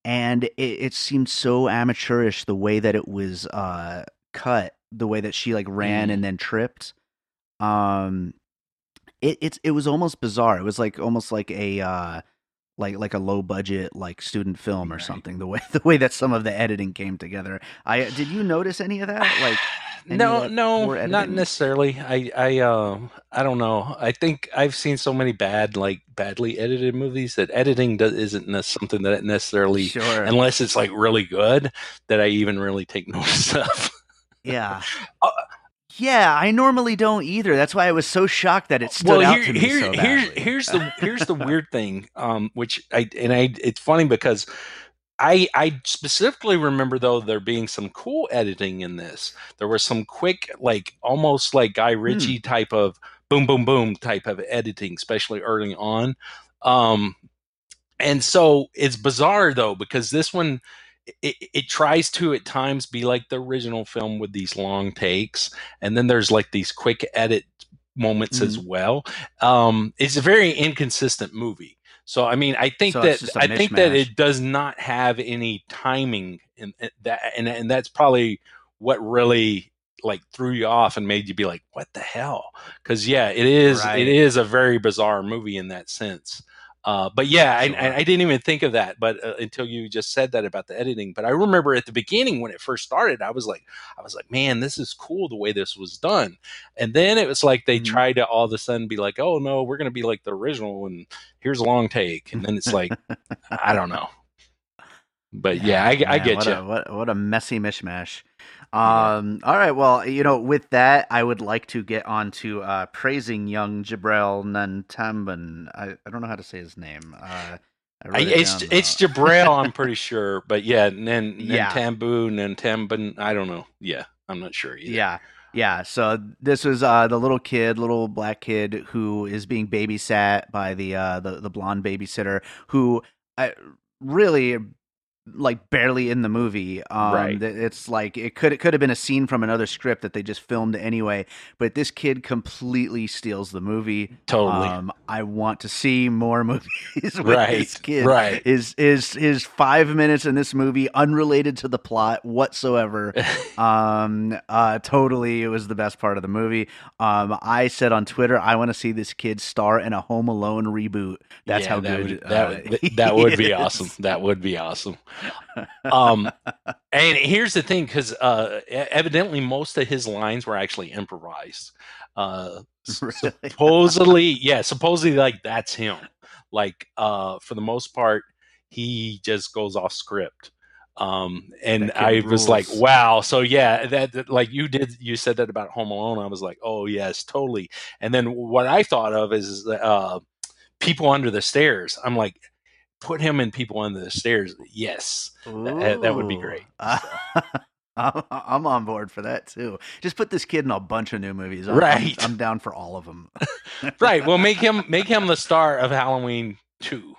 and it, it seemed so amateurish the way that it was uh, cut, the way that she like ran Mm. and then tripped. Um, it it's it was almost bizarre. It was like almost like a uh, like like a low budget like student film or Right. something. The way the way that some of the editing came together. I did you notice any of that? Like no, no, not necessarily. I, I, um, I don't know. I think I've seen so many bad, like badly edited movies that editing does, isn't something that necessarily, sure. unless it's like really good, that I even really take notice of. Yeah. Yeah, I normally don't either. That's why I was so shocked that it stood well, out to me here, so here's badly. here's the here's the weird thing, um, which I and I it's funny because I I specifically remember though there being some cool editing in this. There was some quick, like almost like Guy Hmm. Ritchie type of boom boom boom type of editing, especially early on. Um, and so it's bizarre though because this one it, it tries to at times be like the original film with these long takes and then there's like these quick edit moments as Mm-hmm. well. Um it's a very inconsistent movie. So i mean i think So that I i think that it does not have any timing in in that and, and that's probably what really like threw you off and made you be like what the hell? Because yeah it is Right. it is a very bizarre movie in that sense uh, but yeah, I. I, I didn't even think of that, but uh, until you just said that about the editing. But I remember at the beginning when it first started, I was like, I was like, man, this is cool the way this was done. And then it was like they Mhm. tried to all of a sudden be like, oh no, we're gonna be like the original, and here's a long take, and then it's like, I don't know. But yeah, I, I Man, get what you. A, what what a messy mishmash. Um, all right, well, you know, with that, I would like to get on to uh, praising young Jabril Nantamban. I, I don't know how to say his name. Uh, I I, it it's down, it's though. Jabrail, I'm pretty sure, but yeah, and then Yeah. Tambu, Nantambun, I don't know. Yeah, I'm not sure either. Yeah. Yeah, so this was uh, the little kid, little black kid who is being babysat by the uh, the the blonde babysitter who I really like barely in the movie. Um, Right. It's like it could it could have been a scene from another script that they just filmed anyway. But this kid completely steals the movie. totally. Um, I want to see more movies with right. this kid. Right. Is is his five minutes in this movie unrelated to the plot whatsoever? um uh totally it was the best part of the movie um i said on twitter i want to see this kid star in a home alone reboot that's Yeah, how that good Would, uh, that would, he that would be is. awesome. That would be awesome. Um, and here's the thing, because uh, evidently most of his lines were actually improvised. Uh, Really? supposedly, yeah, supposedly like that's him. Like uh, for the most part, he just goes off script. Um, and I was like, wow. So yeah, that, that like you did, you said that about Home Alone. I was like, oh yes, totally. And then what I thought of is uh, people under the stairs. I'm like, put him and people under the stairs. Yes, that- that would be great, Uh, I'm, I'm on board for that too. Just put this kid in a bunch of new movies. I'm, I'm- Right. I'm, down for all of them. right. Well, make him make him the star of Halloween two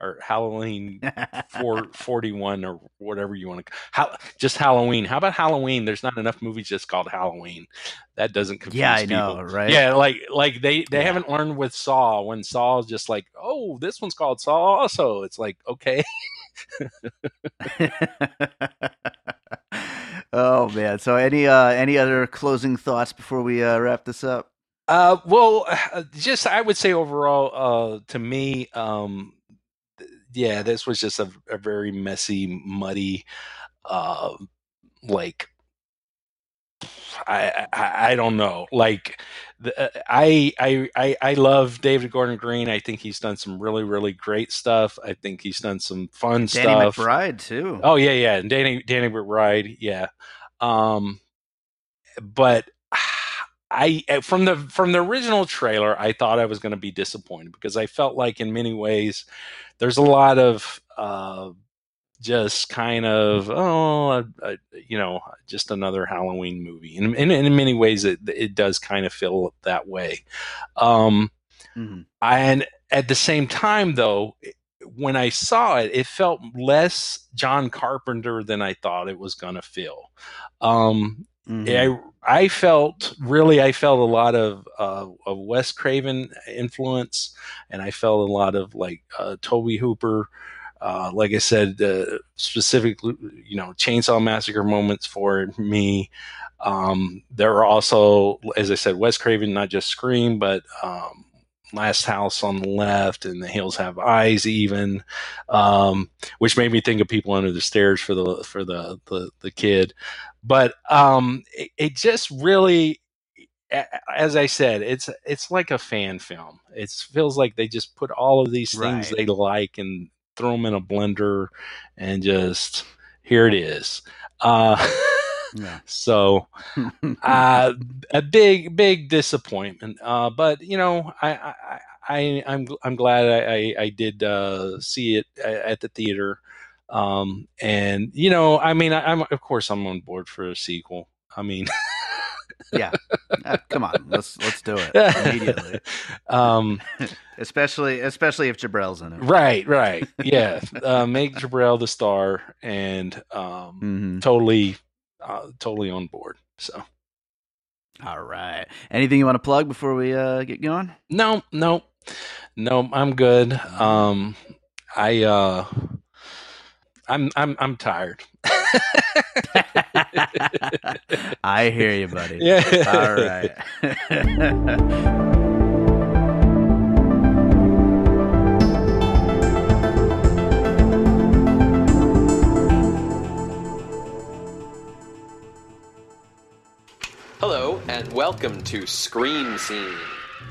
or Halloween four forty one or whatever you want to. How just Halloween? How about Halloween? There's not enough movies just called Halloween. That doesn't confuse yeah, I people. know, right? Yeah, like like they they Yeah. haven't learned with Saw when Saw is just like, oh, this one's called Saw also. It's like okay, oh man. So any uh any other closing thoughts before we uh, wrap this up? Uh, well, uh, just I would say overall, uh, to me, um, yeah, this was just a, a very messy, muddy, uh, like I, I I don't know, like the, uh, I I I I love David Gordon Green. I think he's done some really really great stuff. I think he's done some fun Danny stuff. Danny McBride too. Oh yeah, yeah, and Danny Danny McBride, yeah. Um, but I eh, from the from the original trailer, I thought I was going to be disappointed because I felt like in many ways there's a lot of uh, just kind of oh uh, uh, you know just another Halloween movie, and, and in many ways it it does kind of feel that way. Um, Mhm. and at the same time, though, when I saw it, it felt less John Carpenter than I thought it was going to feel. Um, Mhm. I I felt really I felt a lot of uh, of Wes Craven influence, and I felt a lot of like uh, Tobe Hooper Uh, like I said, uh, specific, you know, Chainsaw Massacre moments for me. Um, there are also, as I said, Wes Craven, not just Scream, but um, Last House on the Left and The Hills Have Eyes, even, um, which made me think of People Under the Stairs for the for the the, the kid. But um, it, it just really as I said, it's it's like a fan film. It feels like they just put all of these things right. they like and throw them in a blender, and just here it is. Uh, yeah. So, uh, a big big disappointment. Uh, but you know, I, I, I I'm I'm glad I I, did uh, see it at the theater. Um, and you know, I mean, I, I'm of course I'm on board for a sequel. I mean. yeah, uh, come on, let's let's do it immediately. Um, especially especially if Jabrell's in it. Right, right, yeah. uh, make Jabrell the star, and um, mm-hmm. totally, uh, totally on board. So. All right. Anything you want to plug before we uh, get going? No, no, no. I'm good. Um, I uh, I'm I'm I'm tired. I hear you, buddy. Yeah. All right. and welcome to Scream Scene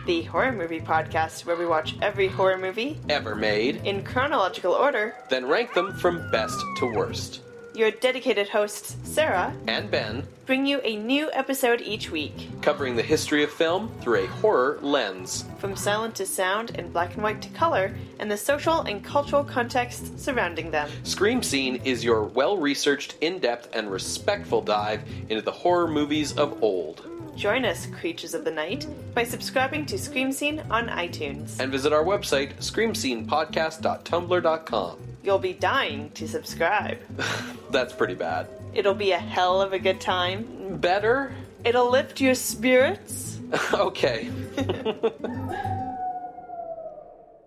the horror movie podcast where we watch every horror movie ever made in chronological order, then rank them from best to worst. Your dedicated hosts, Sarah and Ben, bring you a new episode each week, covering the history of film through a horror lens. From silent to sound and black and white to color, and the social and cultural context surrounding them. Scream Scene is your well researched, in depth, and respectful dive into the horror movies of old. Join us, creatures of the night, by subscribing to Scream Scene on iTunes. And visit our website, screamscenepodcast.tumblr.com. You'll be dying to subscribe. That's pretty bad. It'll be a hell of a good time. Better? It'll lift your spirits. okay.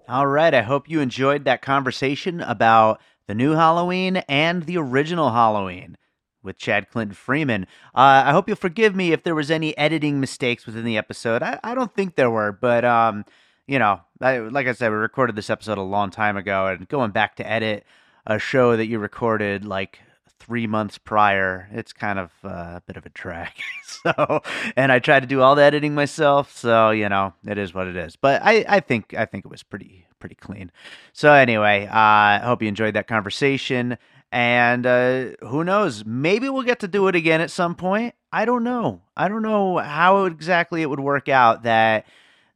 All right. I hope you enjoyed that conversation about the new Halloween and the original Halloween with Chad Clinton Freeman. Uh, I hope you'll forgive me if there was any editing mistakes within the episode. I, I don't think there were, but um, you know, I, like I said, we recorded this episode a long time ago, and going back to edit a show that you recorded like three months prior, it's kind of uh, a bit of a drag. so, and I tried to do all the editing myself, so you know, it is what it is. But I, I think, I think it was pretty, pretty clean. So anyway, uh, I hope you enjoyed that conversation. And uh, who knows? Maybe we'll get to do it again at some point. I don't know. I don't know how exactly it would work out that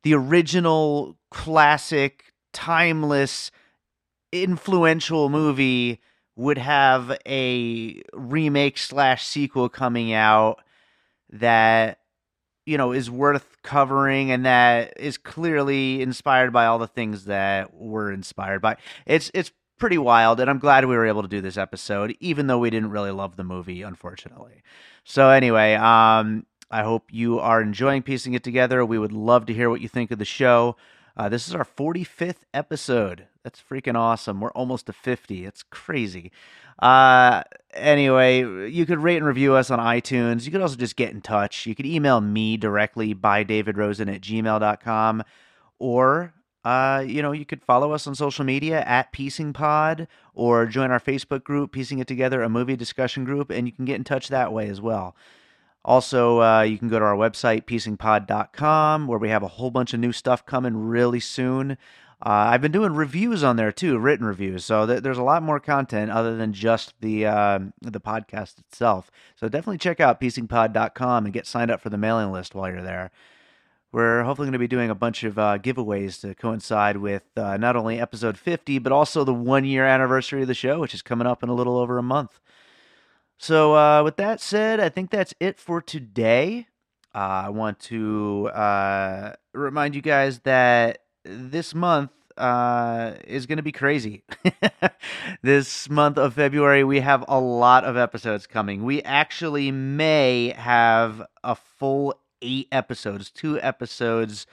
the original classic, timeless, influential movie would have a remake slash sequel coming out that you know is worth covering and that is clearly inspired by all the things that we're inspired by. It's it's pretty wild, and I'm glad we were able to do this episode, even though we didn't really love the movie, unfortunately. So anyway, um, I hope you are enjoying piecing it together. We would love to hear what you think of the show. Uh, this is our 45th episode. That's freaking awesome. We're almost to 50. It's crazy. Uh, anyway, you could rate and review us on iTunes. You could also just get in touch. You could email me directly by davidrosen at gmail.com or uh, you know, you could follow us on social media at Piecing Pod or join our Facebook group, Piecing It Together, a movie discussion group, and you can get in touch that way as well. Also, uh, you can go to our website, piecingpod.com, where we have a whole bunch of new stuff coming really soon. Uh, I've been doing reviews on there too, written reviews. So th- there's a lot more content other than just the uh, the podcast itself. So definitely check out piecingpod.com and get signed up for the mailing list while you're there. We're hopefully going to be doing a bunch of uh, giveaways to coincide with uh, not only episode 50, but also the one year anniversary of the show, which is coming up in a little over a month. So, uh, with that said, I think that's it for today. Uh, I want to uh, remind you guys that this month uh, is going to be crazy. this month of February, we have a lot of episodes coming. We actually may have a full eight episodes, two episodes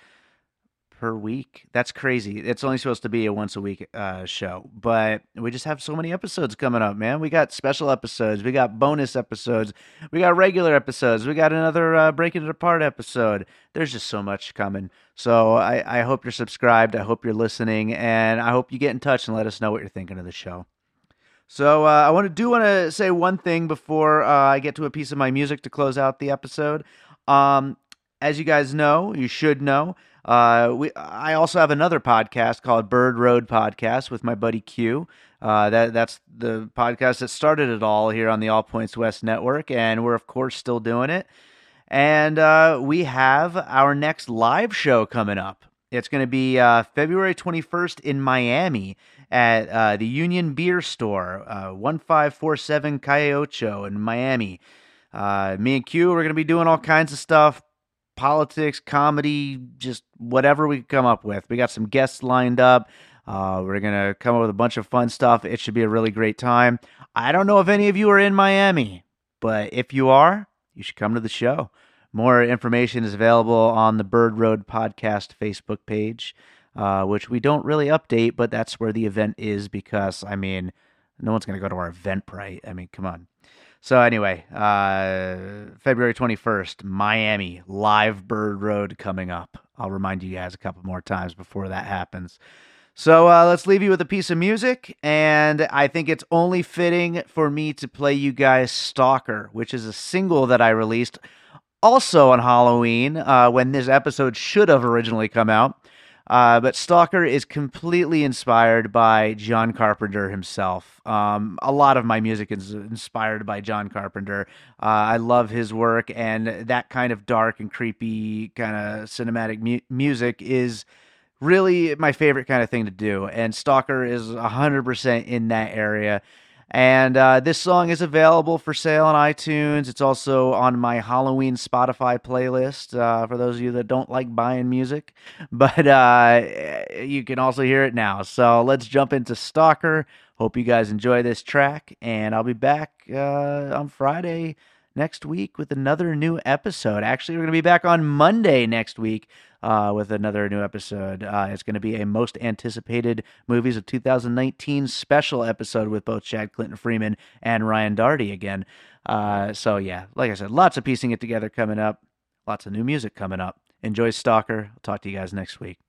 per week. That's crazy. It's only supposed to be a once a week uh, show, but we just have so many episodes coming up, man. We got special episodes, we got bonus episodes, we got regular episodes, we got another uh, breaking it apart episode. There's just so much coming. So I, I hope you're subscribed. I hope you're listening, and I hope you get in touch and let us know what you're thinking of the show. So uh, I want to do want to say one thing before uh, I get to a piece of my music to close out the episode. Um, as you guys know, you should know, uh, we I also have another podcast called Bird Road Podcast with my buddy Q. Uh, that that's the podcast that started it all here on the All Points West Network, and we're of course still doing it. And uh, we have our next live show coming up. It's going to be uh, February 21st in Miami at uh, the Union Beer Store, uh, 1547 Calle Ocho in Miami. Uh, me and Q, we're going to be doing all kinds of stuff politics, comedy, just whatever we come up with. We got some guests lined up. Uh, we're going to come up with a bunch of fun stuff. It should be a really great time. I don't know if any of you are in Miami, but if you are, you should come to the show. More information is available on the Bird Road Podcast Facebook page, uh, which we don't really update, but that's where the event is because, I mean, no one's going to go to our Eventbrite. I mean, come on. So anyway, uh, February 21st, Miami, live Bird Road coming up. I'll remind you guys a couple more times before that happens. So uh, let's leave you with a piece of music, and I think it's only fitting for me to play you guys "Stalker," which is a single that I released also on Halloween uh, when this episode should have originally come out. Uh, but Stalker is completely inspired by John Carpenter himself. Um, a lot of my music is inspired by John Carpenter. Uh, I love his work, and that kind of dark and creepy kind of cinematic mu- music is really my favorite kind of thing to do. And Stalker is 100% in that area. And uh, this song is available for sale on iTunes. It's also on my Halloween Spotify playlist uh, for those of you that don't like buying music. But uh, you can also hear it now. So let's jump into Stalker. Hope you guys enjoy this track. And I'll be back uh, on Friday next week with another new episode. Actually, we're going to be back on Monday next week uh, with another new episode. Uh, it's going to be a most anticipated movies of 2019 special episode with both Chad Clinton Freeman and Ryan Darty again. Uh, so, yeah, like I said, lots of piecing it together coming up, lots of new music coming up. Enjoy Stalker. I'll talk to you guys next week.